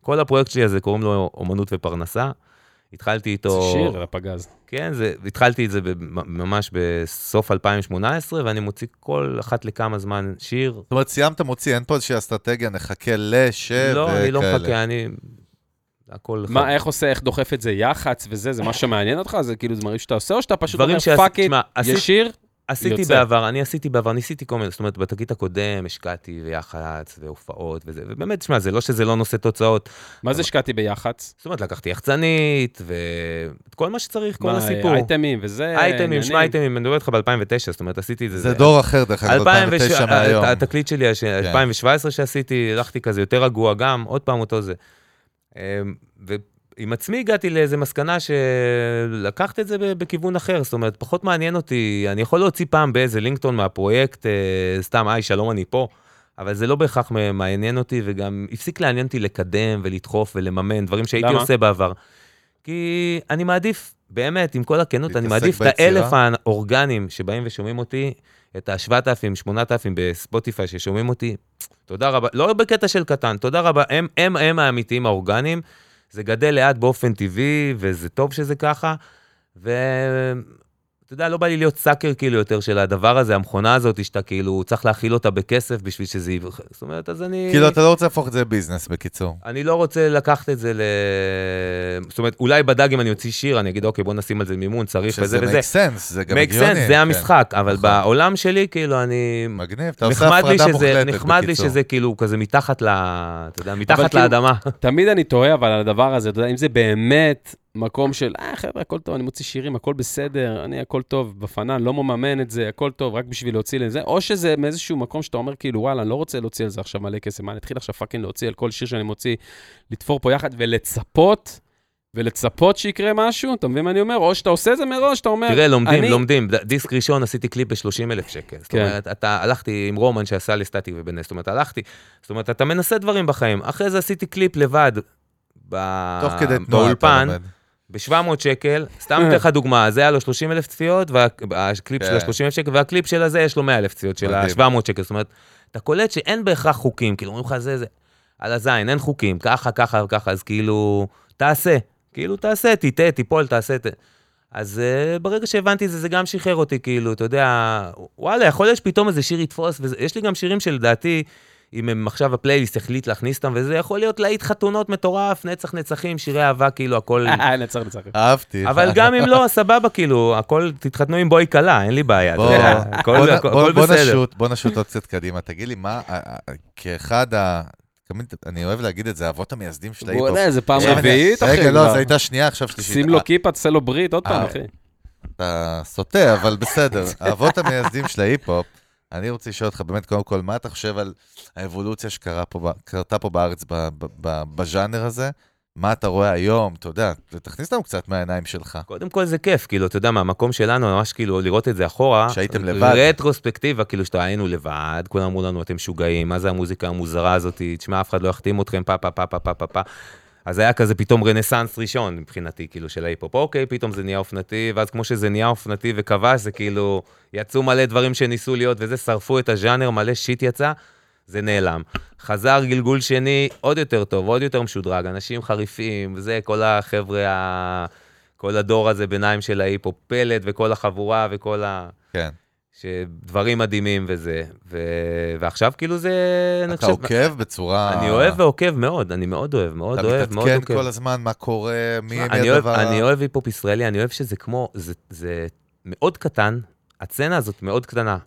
וכל הפרויקט שלי הזה קוראים לו אומנות ופרנסה. התחלתי איתו... זה שיר על הפגז. כן, זה, התחלתי את זה ממש בסוף 2018, ואני מוציא כל אחת לכמה זמן שיר. זאת אומרת, סיימת מוציא, אין פה איזושהי אסטרטגיה, נחכה לש... לא, אני לא וכאלה. מחכה, אני... הכל... מה, איך עושה, איך דוחף את זה? יח"צ וזה, זה מה שמעניין אותך? זה כאילו דברים שאתה עושה, או שאתה פשוט אומר, fuck it, עשית- ישיר? עשיתי יוצא. בעבר, אני עשיתי בעבר, ניסיתי כל מיני, זאת אומרת, בתקליט הקודם השקעתי ביח"צ והופעות וזה, ובאמת, תשמע, זה לא שזה לא נושא תוצאות. מה זה השקעתי ביח"צ? זאת אומרת, לקחתי יחצנית, ואת כל מה שצריך, כל מה, הסיפור. אייטמים וזה... אייטמים? שמע אייטמים, אני מדבר איתך ב-2009, זאת אומרת, עשיתי את זה. זה דור אחר, דרך אגב, 2009 מהיום. התקליט שלי, הש- 2017 שעשיתי, הלכתי כזה יותר רגוע גם, עוד פעם אותו זה. אמ, ועם עצמי הגעתי לאיזה מסקנה שלקחת את זה בכיוון אחר, זאת אומרת, פחות מעניין אותי, אני יכול להוציא פעם באיזה לינקטון מהפרויקט, אה, סתם, היי, שלום, אני פה. אבל זה לא בהכרח מעניין אותי, וגם הפסיק לעניין אותי לקדם ולדחוף ולממן, דברים שהייתי למה? עושה בעבר. כי אני מעדיף, באמת, עם כל הכנות, אני מעדיף את ביצירה? האלף האורגנים שבאים ושומעים אותי, את ה-7,000, 8,000 בספוטיפיי ששומעים אותי, תודה רבה, לא בקטע של קטן, תודה רבה, הם, הם, הם האמיתיים האורגנים, זה גדל לאט באופן טבעי, וזה טוב שזה ככה, ואתה יודע, לא בא לי להיות סאקר כאילו יותר של הדבר הזה, המכונה הזאת, שאתה כאילו צריך להאכיל אותה בכסף בשביל שזה יבחר, זאת אומרת, אז אני... כאילו, אתה לא רוצה להפוך את זה לביזנס, בקיצור. אני לא רוצה לקחת את זה ל... זאת אומרת, אולי בדג אם אני אוציא שיר, אני אגיד, אוקיי, בוא נשים על זה מימון, צריך וזה שזה וזה. make sense, זה גם make הגיוני. sense, זה כן. המשחק, אבל נכון. בעולם שלי, כאילו, אני... מגניב, אתה עושה הפרדה שזה, מוחלטת, נחמד לי בקיצור. שזה כאילו כזה מתחת ל... אתה יודע, מתחת כאילו- לאדמה. תמיד אני תוהה, אבל על הדבר הזה, אתה יודע, אם זה באמת מקום של, אה, חבר'ה, הכל טוב, אני מוציא שירים, הכל בסדר, אני הכל טוב, בפאן, לא מממן את זה, הכל טוב, רק בשביל להוציא לזה, או שזה מאיזשהו מקום שאתה אומר, כאילו, וואלה, אני לא רוצה להוציא על זה עכשיו מלא כסף, מה, אני אתחיל עכשיו fucking להוציא על כל שיר שאני מוציא, לתפור פה יח"צ ולצפות ולצפות שיקרה משהו, אתה מבין מה אני אומר? או שאתה עושה זה מראש, אתה אומר, תראה, לומדים, אני- לומדים. דיסק ראשון עשיתי קליפ ב-30 אלף שקל. זאת כן. אומרת, אתה, הלכתי עם רומן שעשה לסטטיק ובן אל, זאת אומרת, הלכתי, זאת אומרת, אתה מנסה דברים בחיים. אחרי זה עשיתי קליפ לבד. ב- תוך כדי תנועה אתה באולפן, לומד. ב-700 שקל, סתם אתן לך דוגמה, זה היה לו 30 אלף צפיות, והקליפ של כן. ה-30 אלף שקל, והקליפ של הזה יש לו 100 אלף צפיות, של מדהים. ה-700 שקל. זאת אומרת, אתה קולט שאין בהכרח חוקים, כאילו אומרים לך זה, זה, על הזין, אין חוקים, ככה, ככה וככה, אז כאילו, תעשה, כאילו, תעשה, תטעה, תיפול, תעשה, ת... אז uh, ברגע שהבנתי את זה, זה גם שחרר אותי, כאילו, אתה יודע, וואלה, יכול להיות שפתאום איזה שיר יתפוס, ויש לי גם שירים שלדעתי, אם הם עכשיו הפלייליסט החליט להכניס אותם, וזה יכול להיות להיט חתונות מטורף, נצח נצחים, שירי אהבה, כאילו, הכל... אה, נצח נצח. אהבתי. אבל גם אם לא, סבבה, כאילו, הכל, תתחתנו עם בואי כלה, אין לי בעיה, בוא. נשוט, בוא נשוט עוד קצת קדימה. תגיד לי, מה, אה, אה, כאחד ה... אני אוהב להגיד את זה, האבות המייסדים של ההיפ-הופ. בוא'נה, זה פעם רביעית, אחי. רגע, לא. זו הייתה שנייה, עכשיו שלישית. שים לו כיפה, תעשה לו ברית, עוד פעם, אה, אחי. אתה סוטה, אבל בסדר. האבות המייסדים של ההיפ-הופ, אני רוצה לשאול אותך באמת, קודם כל, מה אתה חושב על האבולוציה שקרתה פה, פה בארץ ב- ב- ב- בז'אנר הזה? מה אתה רואה היום? אתה יודע, תכניס לנו קצת מהעיניים שלך. קודם כל זה כיף, כאילו, אתה יודע, מהמקום שלנו, ממש כאילו לראות את זה אחורה. שהייתם לבד. רטרוספקטיבה, כאילו, שאתה היינו לבד, כולם אמרו לנו, אתם משוגעים, מה זה המוזיקה המוזרה הזאת, תשמע, אף אחד לא יחתים אתכם, פה, פה, פה, פה, פה, פה, פה. אז היה כזה פתאום רנסאנס ראשון מבחינתי, כאילו, של ההיפ-הופ. אוקיי, פתאום זה נהיה אופנתי, ואז כמו שזה נהיה אופנתי וכבש, זה כאילו, יצאו מלא דברים שניסו להיות, וזה, שרפו את הז'אנר, מלא shit יצא, זה נעלם. חזר גלגול שני, עוד יותר טוב, עוד יותר משודרג, אנשים חריפים, וזה, כל החבר'ה. כל הדור הזה ביניים של ההיפ-הופ, פלט וכל החבורה וכל ה... כן. שדברים מדהימים וזה. ו... ועכשיו כאילו זה, אני אתה חושב... עוקב בצורה... אני אוהב ועוקב מאוד, אני מאוד אוהב, מאוד אתה אוהב, מאוד מתעדכן עוקב. כל הזמן מה קורה, מי מי אני אוהב, הדבר... אני אוהב היפ-הופ ישראלי, אני אוהב שזה כמו, זה, זה מאוד קטן, הסצנה הזאת מאוד קטנה.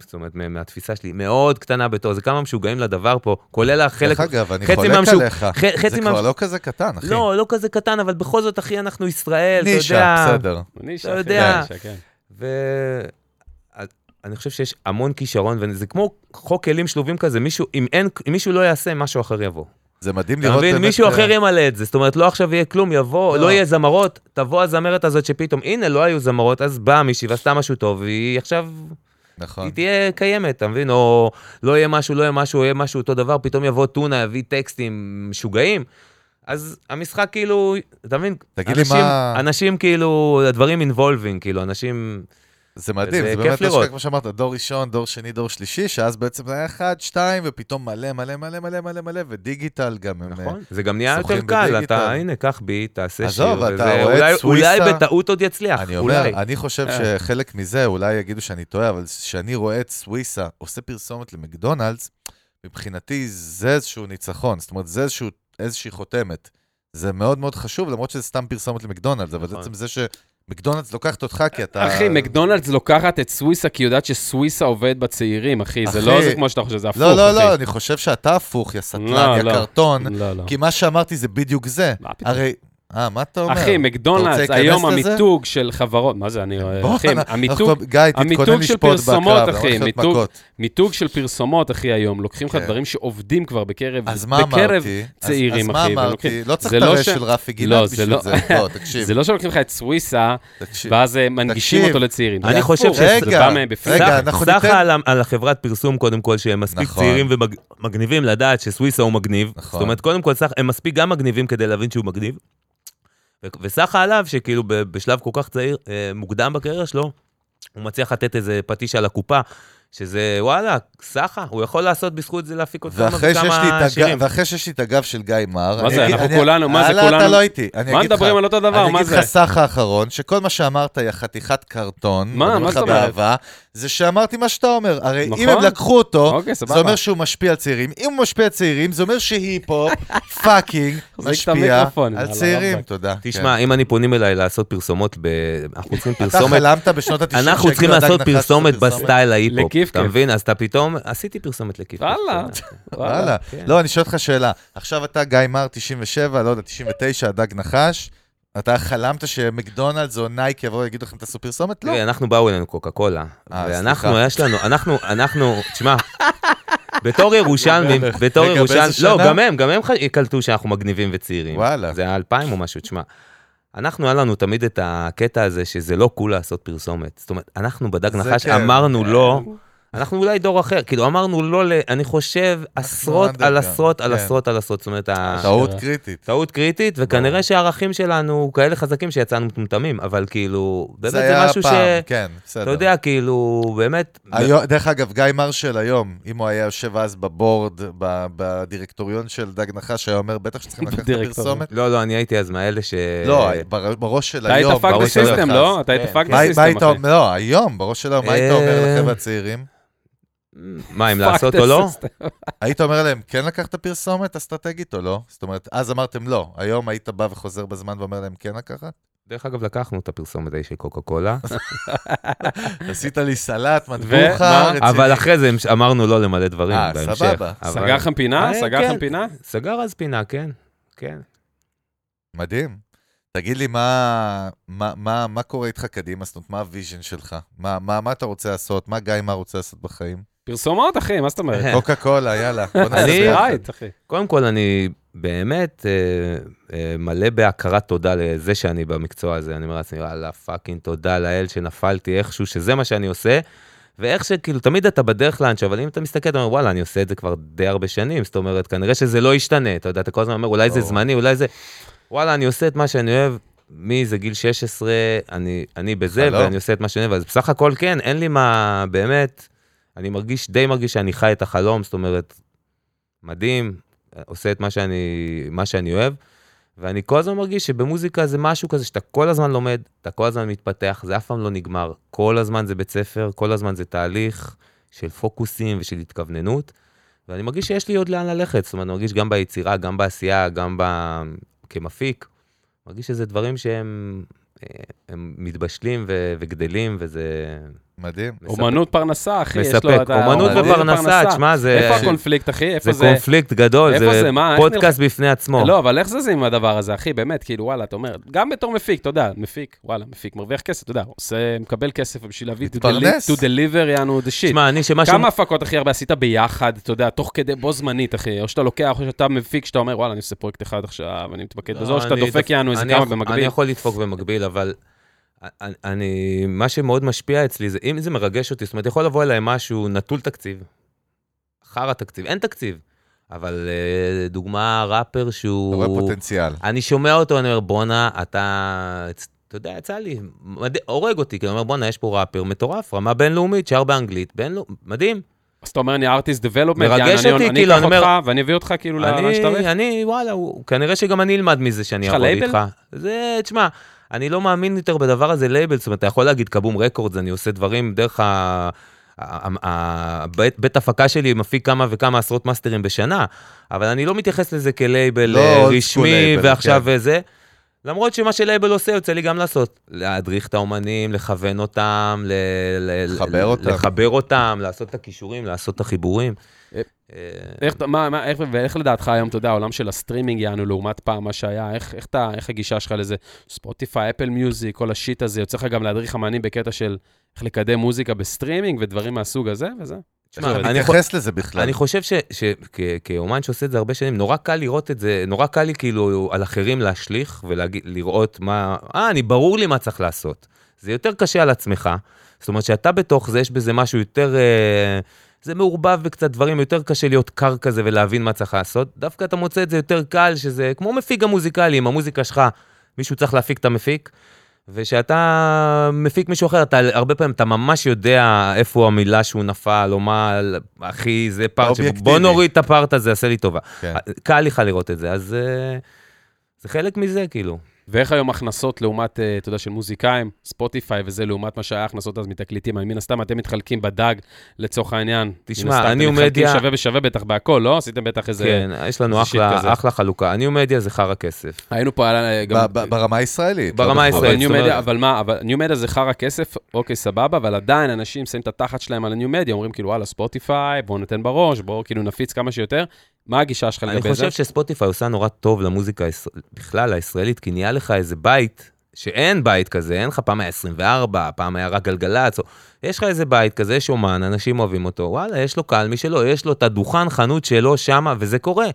זאת אומרת, מה- מהתפיסה שלי, מאוד קטנה בתור, זה כמה משוגעים לדבר פה, כולל החלק... דרך אגב, אני חצי חולק מהמשוק- עליך. ח- זה מה- כבר לא כזה קטן, אחי. לא, לא כזה קטן, אבל בכל זאת, אחי, אנחנו ישראל, אתה יודע. נישה, בסדר. נישה, אתה אחי, יודע. נישה, כן. ואני חושב שיש המון כישרון, וזה כמו חוק כלים שלובים כזה, מישהו, אם אין, אם מישהו לא יעשה, משהו אחר יבוא. זה מדהים אתה לראות מבין? באמת... מישהו אה, אחר ימלא את זה, זאת אומרת, לא עכשיו יהיה כלום, יבוא, לא. לא יהיה זמרות, תבוא הזמרת הזאת שפתאום, הנה, לא היו זמרות, אז באה מישהי ועשתה משהו טוב, והיא עכשיו, נכון. היא תהיה קיימת, אתה מבין? או לא יהיה משהו, לא יהיה משהו, יהיה משהו אותו דבר, פתאום יבוא טונה, יביא טקסטים משוגעים. אז המשחק כאילו, אתה מבין? תגיד לי אנשים- מה- אנשים כאילו, הדברים אינבולבינג, כאילו, אנשים... זה מדהים, זה באמת לראות. השקעה, כמו שאמרת, דור ראשון, דור שני, דור שלישי, שאז בעצם זה היה אחד, שתיים, ופתאום מלא, מלא, מלא, מלא, מלא, מלא, ודיגיטל גם. הם, נכון, זה גם נהיה יותר קל. אתה, הנה, קח בי, תעשה שיר, עזוב, אתה רואה את אולי- סוויסה- אולי בטעות עוד יצליח, אני אומר. אני חושב אה. שחלק מזה, אולי יגידו שאני טועה, אבל כשאני רואה את סוויסה עושה פרסומת למקדונלדס, מבחינתי זה איזשהו ניצחון, זאת אומרת, זה איזשהו, איזושהי חותמת. זה מאוד מאוד חשוב, למרות שזה סתם פרסומת למקדונלדס, אבל נכון. עצם זה שמקדונלדס לוקחת אותך כי אתה... אחי, מקדונלדס לוקחת את סוויסה, כי היא יודעת שסוויסה עובד בצעירים, אחי. זה אחי, לא זה כמו שאתה חושב, זה הפוך, לא, לא, אחי. לא, אני חושב שאתה הפוך, יא סטלן, לא, יא לא. קרטון, לא, לא. כי מה שאמרתי זה בדיוק זה. מה פתאום? הרי... אה, מה אתה אומר? אחי, מקדונלדס, היום? המיתוג של חברות, מה זה, אני... בוא, אחי, המיתוג... אנחנו- גיא, תתכונן המיתוג של לשפוט פרסומות, בקרב, אחי, הולך להיות מיתוג-. מיתוג של פרסומות, אחי, היום. לוקחים לך כן. דברים שעובדים כבר בקרב... אז מה בקרב אמרתי? אז- צעירים, אז אחי, מה ולוקחים- אמרתי? לא צריך זה את לא הרש ש- של רפי לא, זה בשביל לא- זה. בוא, תקשיב. זה לא שלוקחים לך את סוויסה. ואז מנגישים. אותו לצעירים. אני זה חושב שזה בא מהם בפנים. ניתן- על החברת פרסום, קודם כל, שהם מספיק נכון. צעירים ומגניבים לדעת שסוויסה הוא מגניב. נכון. זאת אומרת, קודם כל, הם מספיק גם מגניבים כדי להבין שהוא מגניב. וסחה עליו, שכאילו בשלב כל כך צעיר, אה, מוקדם בקריירה שלו, הוא מצליח לתת איזה פטיש על הקופה, שזה וואלה, סחה, הוא יכול לעשות בזכות זה להפיק עוד כמה וכמה שירים. ואחרי שיש לי את הגב של גיא מר, מה אני זה, אגיד- אנחנו אני- כולנו, מה זה הלאה, כולנו? אתה לא איתי, אני מה אגיד. מדברים על אותו דבר, אני מה אגיד זה? לך סך האחרון, שכל מה שאמרת, יא חתיכת קרטון, מה? אני מה זאת אומרת? באהבה, זה שאמרתי מה שאתה אומר. הרי אם נכון. הם לקחו אותו, אוקיי, זה. אומר שהוא משפיע על צעירים. אם הוא משפיע על צעירים, זה אומר שהיפ-הופ fucking את משפיע על יאללה, צעירים. תודה. תשמע, אם אני פונים אליי לעשות פרסומות, ב... אנחנו צריכים כן. אתה פרסומת חלמת בשנות ה-90 אנחנו צריכים לעשות פרסומת ב style ההיפ-הופ, לכיף אתה. מבין? אז אתה פתאום, עשיתי פרסומת לכיף. כיף. וואלה. וואלה. כן. לא, אני שואל אותך שאלה. עכשיו אתה גיא מר 97, לא יודע, 99, הדג נחש. אתה חלמת שמקדונלדס או נייקי יבואו ויגידו לכם תעשו פרסומת? לא. אנחנו באו אלינו קוקה קולה, אה, ואנחנו. יש לנו, אנחנו, אנחנו, תשמע, בתור ירושלמים. בתור ירושלמים, לא? גם הם, גם הם קלטו שאנחנו מגניבים וצעירים. וואלה. זה היה אלפיים או משהו, תשמע. אנחנו, היה לנו תמיד את הקטע הזה שזה לא קול לעשות פרסומת. זאת אומרת, אנחנו בדג נחש כן. אמרנו לא, אנחנו אולי דור אחר, כאילו אמרנו לא, ל- אני חושב, עשרות על עשרות על כן. עשרות על עשרות, זאת אומרת, טעות אשכרה. קריטית. טעות קריטית, וכנראה שהערכים שלנו כאלה חזקים שיצאנו מטומטמים, אבל כאילו, באמת זה זה היה משהו ש... פעם, כן, בסדר. אתה יודע, כאילו, באמת... היום, דרך אגב, גיא מר של היום, אם הוא היה יושב אז ב board, בדירקטוריון של דג נחש, היה אומר, בטח שצריכים לקחת. הפרסומת. לא, לא, אני הייתי אז מאלה ש... לא, בר- בראש של אתה היית היום. fuck ברור the שלא system, אז. לא? אתה היית כן, fuck כן. the מה מה system, היית אחי. לא, היום, בראש של היום, מה היית אומר אה, לחבר'ה הצעירים? מה, אם לעשות או לא? היית אומר להם, כן לקחת פרסומת אסטרטגית או לא? זאת אומרת, אז אמרתם לא, היום היית בא וחוזר בזמן ואומר להם, כן לקחת? דרך אגב, לקחנו את הפרסומת ההיא של קוקה קולה, עשית לי סלט? מטבוחה, רציני. אבל אחרי זה אמרנו לא למלא דברים אה, בהמשך. סבבה. אבל- סגר לכם פינה? אה, סגר כן. לכם פינה? סגר אז פינה, כן, כן. מדהים. תגיד לי, מה, מה, מה, מה קורה איתך קדימה? זאת אומרת, מה ה vision שלך? מה, מה, מה אתה רוצה לעשות? מה גיא מה רוצה לעשות בחיים? פרסומות, אחי, מה זאת אומרת? קוקה קולה, יאללה, אני- ביחד. right, אחי. קודם כל, אני באמת אה, אה, מלא בהכרת תודה לזה שאני במקצוע הזה. אני אומר לעצמי, וואלה, fucking תודה לאל שנפלתי איכשהו, שזה מה שאני עושה. ואיך שכאילו, תמיד אתה בדרך לאנשהו, אבל אם אתה מסתכל, אתה אומר, וואלה, אני עושה את זה כבר די הרבה שנים, זאת אומרת, כנראה שזה לא ישתנה, אתה יודע, אתה כל הזמן אומר, אולי זה. זמני, אולי זה... וואלה, אני עושה את מה שאני אוהב, מאיזה גיל 16, אני, אני בזה. ואני עושה את מה שאני אוהב, אז בסך הכל כן, אין לי מה, באמת, אני מרגיש, די מרגיש שאני חי את החלום, זאת אומרת, מדהים, עושה את מה שאני, מה שאני אוהב, ואני כל הזמן מרגיש שבמוזיקה זה משהו כזה שאתה כל הזמן לומד, אתה כל הזמן מתפתח, זה אף פעם לא נגמר. כל הזמן זה בית ספר, כל הזמן זה תהליך של פוקוסים ושל התכווננות, ואני מרגיש שיש לי עוד לאן ללכת, זאת אומרת, אני מרגיש גם ביצירה, גם בעשייה, גם ב... כמפיק, מרגיש שזה דברים שהם אה, מתבשלים ו... וגדלים, וזה... מדהים. אומנות פרנסה, אחי, יש לו מספק, את ה... אומנות. ופרנסה, תשמע, זה... איפה הקונפליקט, אחי? איפה זה זה? קונפליקט גדול, זה פודקאסט בפני עצמו. לא, אבל איך זה זה עם הדבר הזה, אחי? באמת, כאילו, וואלה, אתה אומר, גם בתור מפיק, אתה יודע, מפיק, וואלה, מפיק, מרוויח כסף, אתה יודע, עושה, מקבל כסף בשביל להביא, to מתפרנס. to deliver, יענו, the shit. תשמע, אני שמשהו... כמה הפקות הכי הרבה עשית ביחד, אתה יודע, תוך כדי, בו זמנית, אחי? או שאתה לוקח, או שאתה מפיק, שאתה אומר, וואלה, אני עושה פרויקט אחד עכשיו, אני מתמקד לא, בזה, או שאתה אני דופק, דופ- יענו, איזה אני כמה יכול- אני במקביל. יכול לדפוק במקביל, אבל אני- אני, מה שמאוד משפיע אצלי זה, אם זה מרגש אותי, זאת אומרת, יכול לבוא אליי משהו נטול תקציב, חרא תקציב, אין תקציב, אבל אה, דוגמה, ראפר אתה שהוא... רואה פוטנציאל. אני שומע אותו, אני אומר, בואנה, אתה... אתה יודע, יצא לי, מד... הורג אותי, כי אני אומר, בואנה, יש פה ראפר מטורף, רמה בינלאומית, שר באנגלית, בינלאומי, מדהים. אז אתה אומר, אני artist development, מרגש יענו, אותי, אני כאילו, אקח אני אומר- אותך, ואני אביא אותך כאילו לאן שצריך. אני, אני, וואלה, הוא, כנראה שגם אני אלמד מזה שאני יש לך אעבוד לייבל? איתך. זה, תשמע, אני לא מאמין יותר בדבר הזה לייבל, זאת אומרת, אתה יכול להגיד כבום רקורדס, אני עושה דברים דרך ה... בית, בית הפקה שלי מפיק כמה וכמה עשרות מאסטרים בשנה, אבל אני לא מתייחס לזה כלייבל לא אה, רשמי לייבל, ועכשיו כן. זה. למרות שמה שלייבל עושה, יוצא לי גם לעשות. להדריך את האומנים, לכוון אותם, ל- לחבר ל- אותם. לחבר אותם, לעשות את הקישורים, לעשות את החיבורים. אה, איך, מה, מה, איך, ואיך לדעתך היום, אתה יודע, העולם של הסטרימינג יענו לעומת פעם, מה שהיה, איך, איך, אתה, איך הגישה שלך לזה? ספוטיפיי, אפל מיוזיק, כל ה shit הזה, יוצא לך גם להדריך אמנים בקטע של איך לקדם מוזיקה בסטרימינג ודברים מהסוג הזה, וזה? תשמע, אני מתייחס לזה בכלל? אני חושב שכאומן שעושה את זה הרבה שנים, נורא קל לראות את זה, נורא קל לי כאילו על אחרים להשליך ולראות מה, אה, אני ברור לי מה צריך לעשות. זה יותר קשה על עצמך. זאת אומרת שאתה בתוך זה, יש בזה משהו יותר, אה, זה מעורבב בקצת דברים, יותר קשה להיות קר כזה ולהבין מה צריך לעשות. דווקא אתה מוצא את זה יותר קל, שזה כמו מפיק המוזיקלי, עם המוזיקה שלך, מישהו צריך להפיק את המפיק. ושאתה מפיק מישהו אחר, אתה הרבה פעמים, אתה ממש יודע איפה המילה שהוא נפל, או מה, אחי, זה פארט, בוא. נוריד את הפארט הזה, עשה לי טובה. כן. קל לך לראות את זה, אז אה, זה חלק מזה, כאילו. ואיך היום הכנסות לעומת, אה, אתה יודע, של מוזיקאים, ספוטיפיי וזה, לעומת מה שהיה הכנסות אז מתקליטים? אני מן הסתם, אתם מתחלקים בדג, לצורך העניין. תשמע, הסתם, אני אתם מתחלקים ומדיה- שווה בשווה בטח בהכל, לא? עשיתם בטח איזה... כן, יש לנו אחלה. אחלה חלוקה. אני ומדיה זה חרא כסף. היינו פה, היה גם... ב- ב- ברמה הישראלית. ברמה הישראלית. בחו"ל. אבל ניו זאת אומרת- אבל מה, אבל ניו מדיה זה חרא כסף, אוקיי, סבבה, אבל עדיין אנשים שמים את התחת שלהם על הניו מדיה, אומרים כאילו, וואלה, ספוטיפיי, בואו ניתן בראש, בואו כאילו נפיץ כמה שיותר. מה הגישה שלך אני לגבי זה? חושב שספוטיפיי עושה נורא טוב למוזיקה בכלל, הישראלית, כי נהיה לך איזה בית שאין בית כזה, אין לך פעם היה 24, פעם היה רק גלגלצ, או... יש לך איזה בית כזה, יש אומן, אנשים אוהבים אותו, וואלה, יש לו קהל, מי שלא, יש לו את הדוכן חנות שלו שמה, וזה קורה.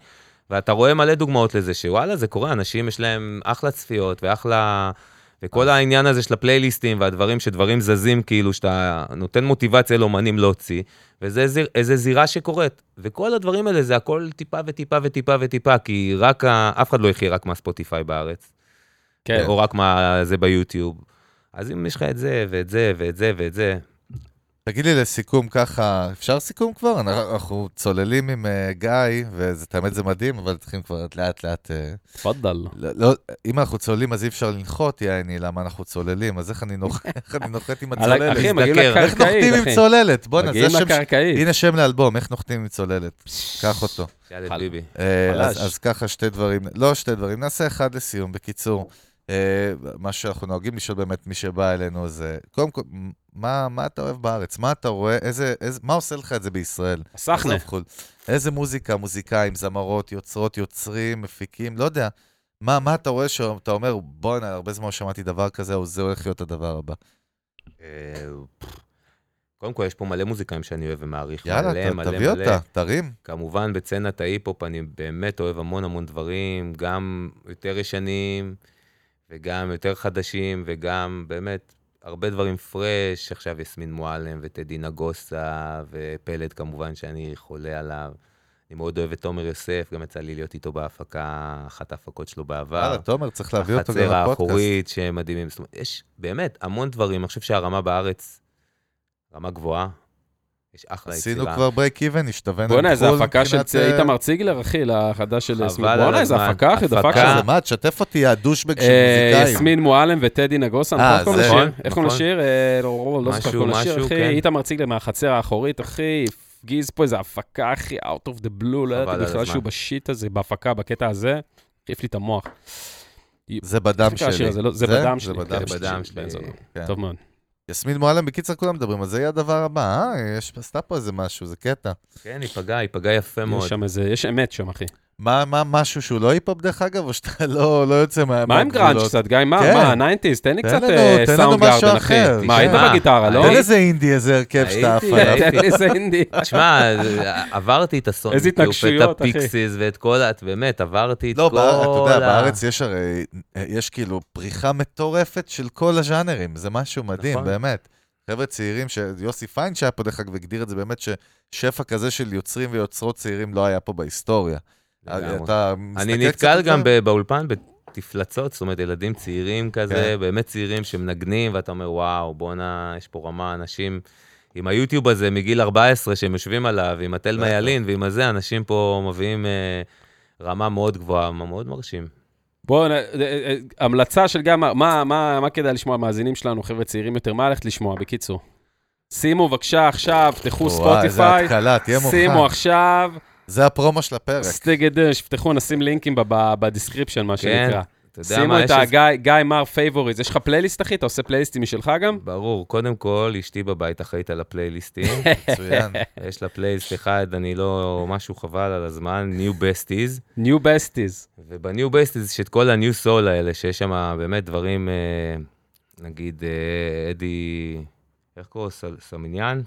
ואתה רואה מלא דוגמאות לזה, שוואלה, זה קורה, אנשים יש להם אחלה צפיות ואחלה... וכל העניין הזה של הפלייליסטים והדברים, שדברים זזים, כאילו, שאתה נותן מוטיבציה לאומנים להוציא, וזה זיר, איזה זירה שקורית. וכל הדברים האלה, זה הכל טיפה וטיפה וטיפה וטיפה, כי רק, ה- אף אחד לא יחיה רק מהספוטיפיי בארץ, כן. או רק מה זה ביוטיוב. אז אם יש לך את זה, ואת זה, ואת זה, ואת זה, תגיד לי לסיכום ככה, אפשר סיכום כבר? אנחנו- צוללים עם אה, גיא, והאמת זה מדהים, אבל צריכים כבר לאט לאט... אה, תפאדל. לא, לא, אם אנחנו צוללים אז אי אפשר לנחות, יעני, למה אנחנו צוללים, אז איך אני נוח- איך אני נוחת עם הצוללת? אחי, מגיעים להזדקר. איך נוחתים לקרקעית, עם. צוללת? בואנה, זה מגיעים השם... ש- לקרקעית. הנה שם לאלבום, איך נוחתים עם צוללת. קח אותו. אה. אז, ככה שתי דברים, לא שתי דברים, נעשה אחד לסיום. בקיצור, מה שאנחנו נוהגים לשאול באמת מי שבא אלינו זה, קודם כל, מה, מה אתה אוהב בארץ? מה אתה רואה? איזה, איזה, מה עושה לך את זה בישראל? הסחנה. חו"ל. איזה מוזיקה, מוזיקאים, זמרות, יוצרות, יוצרים, מפיקים, לא יודע. מה, מה אתה רואה שאתה אומר, בואנה, הרבה זמן לא שמעתי דבר כזה, או זה הולך להיות הדבר הבא. אה, קודם כל, יש פה מלא מוזיקאים שאני אוהב ומעריך. יאללה, מלא, ת, מלא, תביא מלא. אותה, תרים. כמובן, בצנת ההיפ-הופ אני באמת אוהב המון המון דברים, גם יותר ישנים, וגם יותר חדשים, וגם באמת הרבה דברים פרש. עכשיו יסמין מועלם וטדי נגוסה, ופלד כמובן שאני חולה עליו. אני מאוד אוהב את תומר יוסף, גם יצא לי להיות איתו בהפקה, אחת ההפקות שלו בעבר. יאללה, תומר, צריך להביא אותו גם החצר לפודקאסט. האחורית, שהם מדהימים. זאת אומרת, יש באמת המון דברים, אני חושב שהרמה בארץ, רמה גבוהה. יש אחלה יצירה. עשינו כבר break even, השתווינו בואנה, איזה בחו"ל הפקה של מבחינת, אה, איתמר ציגלר, אחי, לחדש של. על בואנה, איזה. הפקה, אחי, דפק הפקה. שם. זה מה, תשתף אותי, ה douchebag של אה, מוזיקאים. יסמין מועלם וטדי נגוסה, אה, נכון לשיר? נכון, איך קוראים נכון. לשיר? אה, לא לא זוכר משהו, קוראים לשיר, אחי. כן. איתמר ציגלר מהחצר האחורית, אחי. הפגיז פה איזה הפקה, אחי, out of the blue, לא ידעתי בכלל. שהוא ב shit הזה, בהפקה, בקטע הזה. החליף לי את המוח. זה בדם שלי. לא, זה בדם זה שלי. כן, זה. בדם של שלי. כן. טוב מאוד. יסמין מועלם, בקיצר כולם מדברים, אז זה יהיה הדבר הבא, אה? יש, עשתה פה איזה משהו, זה קטע. כן, ייפגע, ייפגע יפה מאוד. יש שם איזה, יש אמת שם, אחי. מה, מה, משהו שהוא לא היפ-הופ דרך אגב, או שאתה לא, לא יוצא מה... מה עם גראנג' מהגבולות? קצת, גיא? מה, כן. מה, nineties? תן לי קצת אה, סאונדגארדן, אחי. אחר. מה, היית בגיטרה, לא? תן איזה אינדי, איזה הרכב שאתה עף עליו. תן לי איזה אינדי. תשמע, עברתי את הסון, איזה התנגשויות, ואת אחי. הפיקסיס ואת כל ה... באמת, עברתי את לא, כל בארץ, אתה יודע, ה- בארץ יש הרי, יש כאילו פריחה מטורפת של כל הז'אנרים, זה משהו מדהים, נכון. באמת. חבר'ה צעירים, שיוסי פיין שהיה פה דרך אגב, הגדיר את זה באמת, ששפע כזה של יוצרים ויוצרות צעירים לא היה פה בהיסטוריה. לגמרי. אתה אני נתקל גם באולפן בתפלצות, זאת אומרת, ילדים צעירים כזה, כן. באמת צעירים שמנגנים, ואתה אומר, וואו, בואנה, יש פה רמה, אנשים... עם היוטיוב הזה מגיל 14 שהם יושבים עליו, עם התלמה ילין ועם הזה, אנשים פה מביאים אה, רמה מאוד גבוהה, מאוד מרשים. בואו, אה, אה, המלצה של גיא, מה- מה- מה כדאי לשמוע, המאזינים שלנו, חבר'ה צעירים יותר, מה הלכת לשמוע, בקיצור? שימו בבקשה עכשיו, פתחו וואי, איזה ספוטיפיי, התקלה, תהיה מוכן. שימו עכשיו, זה הפרומו של הפרק. סטגדש, פתחו, נשים לינקים ב- ב description, מה כן, שנקרא. אתה יודע שימו מה, את יש איזה- הגיא גיא מר favorite, יש לך פלייליסט, אחי? אתה עושה פלייליסטים משלך גם? ברור, קודם כל, אשתי בבית אחראית על הפלייליסטים. מצוין. יש לה פלייליסט אחד, אני לא, משהו חבל על הזמן, New Besties. New Besties. וב New Besties יש את כל ה neo soul האלה, שיש שם באמת דברים, אה, נגיד אה, אדי, איך קוראים? סל- סמיניאן?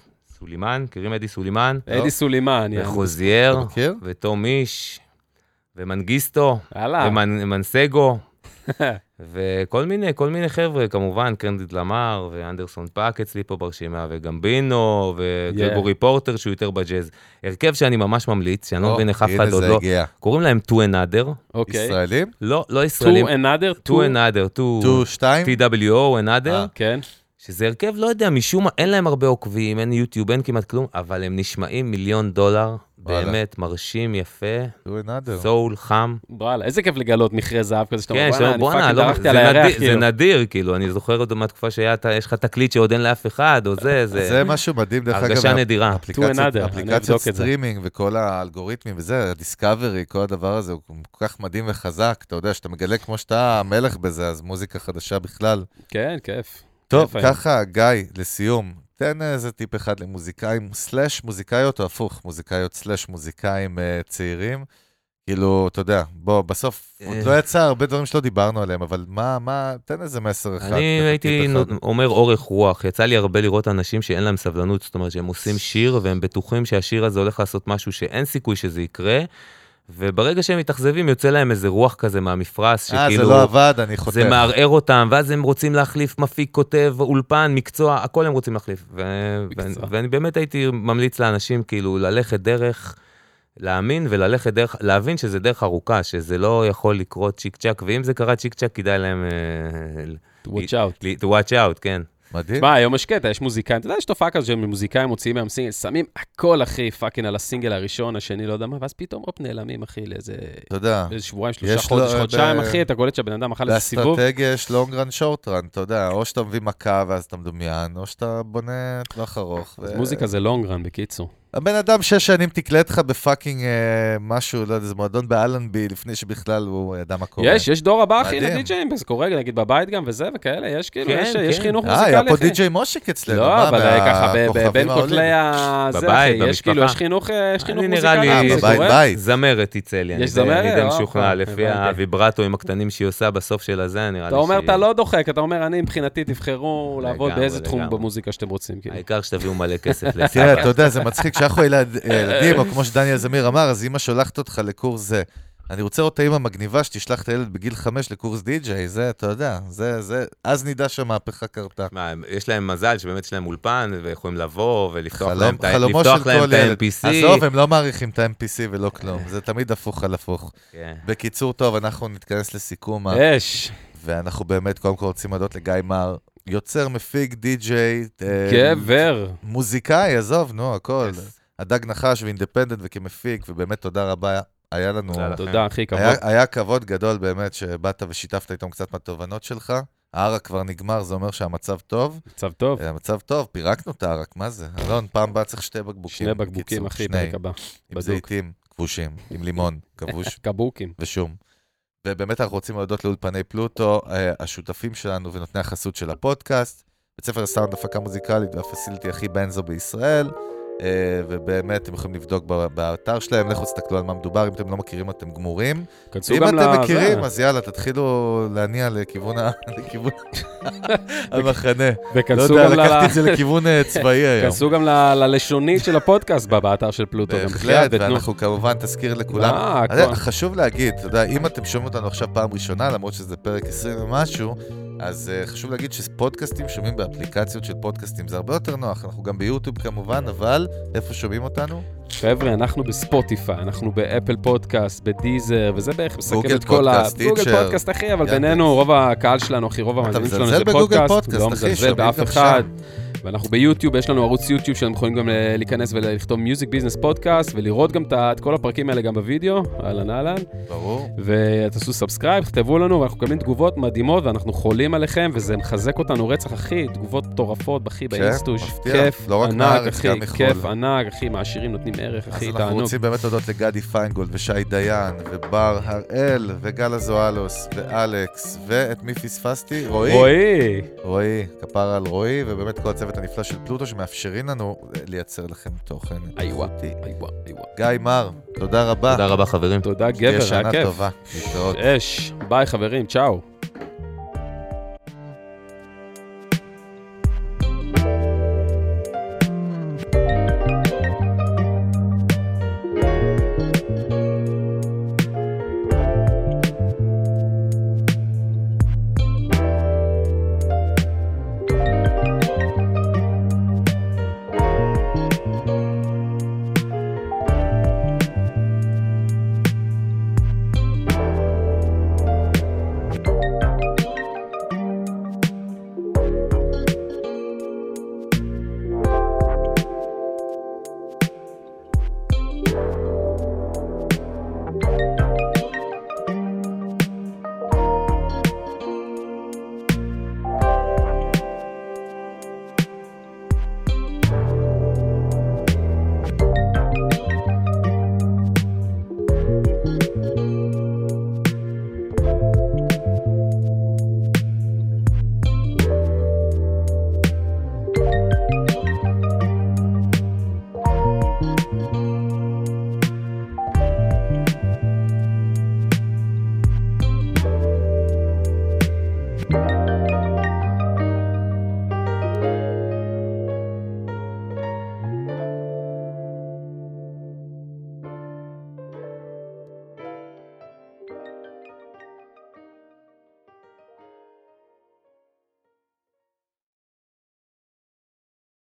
סולימן? מכירים אדי סולימן? אדי סולימן, יאללה. וחוזייר? ותום מיש, ומנגיסטו. ומאסגו, וכל מיני, כל מיני חבר'ה, כמובן, קרנדיט למר, ואנדרסון פאק אצלי פה ברשימה, וגם בינו, וגרגורי פורטר, שהוא יותר בג'אז. הרכב שאני ממש ממליץ, שאני לא מבין איך אף אחד עוד לא... קוראים להם Two Another, אוקיי. ישראלים? לא, לא Two ישראלים. Another, Two Another, Two... Two, שתיים? TWO, Another, אה. כן. שזה הרכב, לא יודע, משום מה, אין להם הרבה עוקבים, אין יוטיוב, אין כמעט כלום, אבל הם נשמעים מיליון דולר, וואלה. באמת, מרשים, יפה. סול, חם. וואלה, איזה כיף לגלות מכרה זהב כזה שאתה כן, אומר, בואנה, אומר, אני fucking לא, דרכתי זה על הירח, נדיר- זה כאילו. נדיר, כאילו, אני זוכר עוד מהתקופה שיש לך תקליט שעוד אין לאף אחד, או זה, זה... זה משהו מדהים, דרך אגב. הרגשה נדירה. אפליקציות-. סטרימינג וכל האלגוריתמים וזה, ה discovery, כל הדבר הזה הוא כל כך מדהים וחזק, אתה יודע, שאתה מגלה כמו שאתה המלך בזה, אז מוזיקה חדשה בכלל. כן, כיף. טוב. ככה, גיא, לסיום, תן איזה טיפ אחד למוזיקאים, slash מוזיקאיות, או הפוך, מוזיקאיות slash מוזיקאים אה, צעירים, כאילו, אתה יודע, בוא, בסוף, עוד אה. לא יצא הרבה דברים שלא דיברנו עליהם, אבל מה, מה, תן איזה מסר אחד. אני הייתי. אומר אורך רוח. יצא לי הרבה לראות אנשים שאין להם סבלנות, זאת אומרת שהם עושים שיר והם בטוחים שהשיר הזה הולך לעשות משהו שאין סיכוי שזה יקרה, וברגע שהם מתאכזבים יוצא להם איזה רוח כזה מהמפרש, אה, זה שכאילו... לא עבד, אני חותם. זה מערער אותם, ואז הם רוצים להחליף מפיק, כותב, אולפן, מקצוע, הכל הם רוצים להחליף. ו- מקצוע. ו- ואני באמת הייתי ממליץ לאנשים כאילו ללכת דרך, להאמין וללכת דרך, להבין שזה דרך ארוכה, שזה לא יכול לקרות צ'יק צ'אק, ואם זה קרה צ'יק צ'אק, כדאי להם אה, watch out. to watch out, כן. מדהים. תשמע, היום יש קטע, יש מוזיקאים, אתה יודע, יש תופעה כזאת שמוזיקאים מוציאים מהם סינגל, שמים הכל, אחי, fucking על הסינגל הראשון, השני, לא יודע מה, ואז פתאום הופ, נעלמים, אחי, לאיזה אתה יודע, איזה שבועיים, שלושה חודש, לו- חודשיים, אחי, אתה קולט שהבן אדם אכל איזה סיבוב. לאסטרטגיה יש long run short run, אתה יודע, או שאתה מביא מכה ואז אתה מדומיין, או שאתה בונה טווח ארוך. אז מוזיקה זה long run, בקיצור. הבן אדם שש שנים תקלט לך בפאקינג אה, משהו, לא יודע, איזה מועדון באלנבי, לפני שבכלל הוא ידע מה קורה. יש, יש דור הבא, אחי. לדי-ג'אים, זה קורה, נגיד, בבית גם וזה וכאלה, יש כאילו, כן, יש- יש כן. חינוך אה, מוזיקלי, היה פה. די.ג'יי מושיק אצלנו, לא, מה, אבל ככה, ב- מהכוכבים בין? כותלי ה... זה, בבית, אחי, יש כאילו, במשפחה. יש חינוך אה, יש חינוך אני נראה מוזיקלי, לי- אה, זה בבית. בית. זמרת תצא לי, אני יש די- זמרת? אני די אה, משוכנע, אוקיי, לפי. הוויברטואים הקטנים שהיא עושה בסוף של הזה, נראה לי אתה אומר, שהיא- אתה לא דוחק, אתה אומר, אני מבחינתי, תבחרו לעבוד לגמרי, באיזה תחום לגמרי. במוזיקה שאתם רוצים, כאילו. העיקר שתביאו מלא כסף לעסק. תראה, אתה יודע, זה מצחיק, כשאנחנו ילד- ילדים, או כמו שדניאל זמיר אמר, אז אמא שולחת אותך לקורס זה. אני רוצה לראות את האמא מגניבה שתשלח את הילד בגיל חמש לקורס די.ג'יי, זה, אתה יודע, זה, זה, אז נדע שהמהפכה קרתה. מה, יש להם מזל שבאמת יש להם אולפן, ויכולים לבוא ולפתוח חלום- להם חלומו לפתוח של להם כל את. ה-NPC. עזוב, הם לא מעריכים את ה-MPC ולא כלום, זה תמיד הפוך על הפוך. כן. בקיצור, טוב, אנחנו נתכנס לסיכום, אש, ואנחנו באמת קודם כל רוצים להודות לגיא מר, יוצר, מפיק, די.ג'יי, אה, גבר. מוזיקאי, עזוב, נו, הכל. Yes. הדג נחש ואינדפנדנט וכמפיק, ובאמת תודה רבה, היה לנו... תודה אחי, כבוד. היה, היה כבוד גדול באמת שבאת ושיתפת איתם קצת מהתובנות שלך. הערק כבר נגמר, זה אומר שהמצב טוב. מצב טוב. אה, המצב טוב, פירקנו את הערק, מה זה? אלון, פעם הבאה צריך שתי בקבוקים. שני בקבוקים, אחי, פרק הבא. עם. זיתים כבושים, עם לימון כבוש קבוקים. ושום. ובאמת אנחנו רוצים להודות לאולפני פלוטו, אה, השותפים שלנו ונותני החסות של הפודקאסט, בית ספר הסאונד הפקה מוזיקלית והפסיליטי הכי בנזו בישראל, ובאמת אתם יכולים לבדוק באתר שלהם, לכו תסתכלו על מה מדובר, אם אתם לא מכירים אתם גמורים. כנסו אם גם אתם לזה. מכירים, אז יאללה, תתחילו להניע לכיוון המחנה. לא וכנסו יודע, גם ל- לקחתי את זה לכיוון אה, צבאי היום. כנסו גם ל- ללשונית של הפודקאסט באתר של פלוטו. בהחלט, ואנחנו כמובן תזכיר לכולם. יודע. חשוב להגיד, אתה יודע, אם אתם שומעים אותנו עכשיו פעם ראשונה, למרות שזה פרק 20 ומשהו, אז uh, חשוב להגיד שפודקאסטים שומעים באפליקציות של פודקאסטים, זה הרבה יותר נוח. אנחנו גם ביוטיוב כמובן, אבל איפה שומעים אותנו? חבר'ה, אנחנו בספוטיפיי, אנחנו באפל פודקאסט, בדיזר, וזה בערך מסכם גוגל את כל ה... פודקאסט, גוגל פודקאסט, אחי, אבל. בינינו, רוב הקהל שלנו, אחי, רוב המאזינים שלנו זה פודקאסט, פודקאסט, לא מזלזל באף אחד. שם. ואנחנו ביוטיוב, יש לנו ערוץ יוטיוב שאתם יכולים גם ל- להיכנס ולכתוב music business podcast, ולראות גם את כל הפרקים האלה גם בווידאו, אהלן אהלן. ברור. ותעשו subscribe, תכתבו לנו, ואנחנו מקבלים תגובות מדהימות, ואנחנו חולים עליכם, וזה מחזק אותנו רצח, אחי, תגובות מטורפות, אחי, כן, באינסטוש. מפתיע. כיף לא רק ענק, אחי, גם מחו"ל. כיף ענק, אחי, מעשירים נותנים ערך, אז אחי, אנחנו תענוג. רוצים באמת להודות לגדי פיינגולד ושי דיין, ובר הראל, וגל אזואלוס, ואלכס, ואת מי פספסתי? רועי. רועי, רועי, כפרה על רועי, ובאמת כל הצוות הנפלא של פלוטו שמאפשרים לנו לייצר לכם תוכן איווה, איכותי. איווה, איווה. גיא מר, תודה רבה. תודה רבה, חברים. תודה, גבר, היה שנה כיף. טובה. להתראות. אש, ביי חברים, צ'או.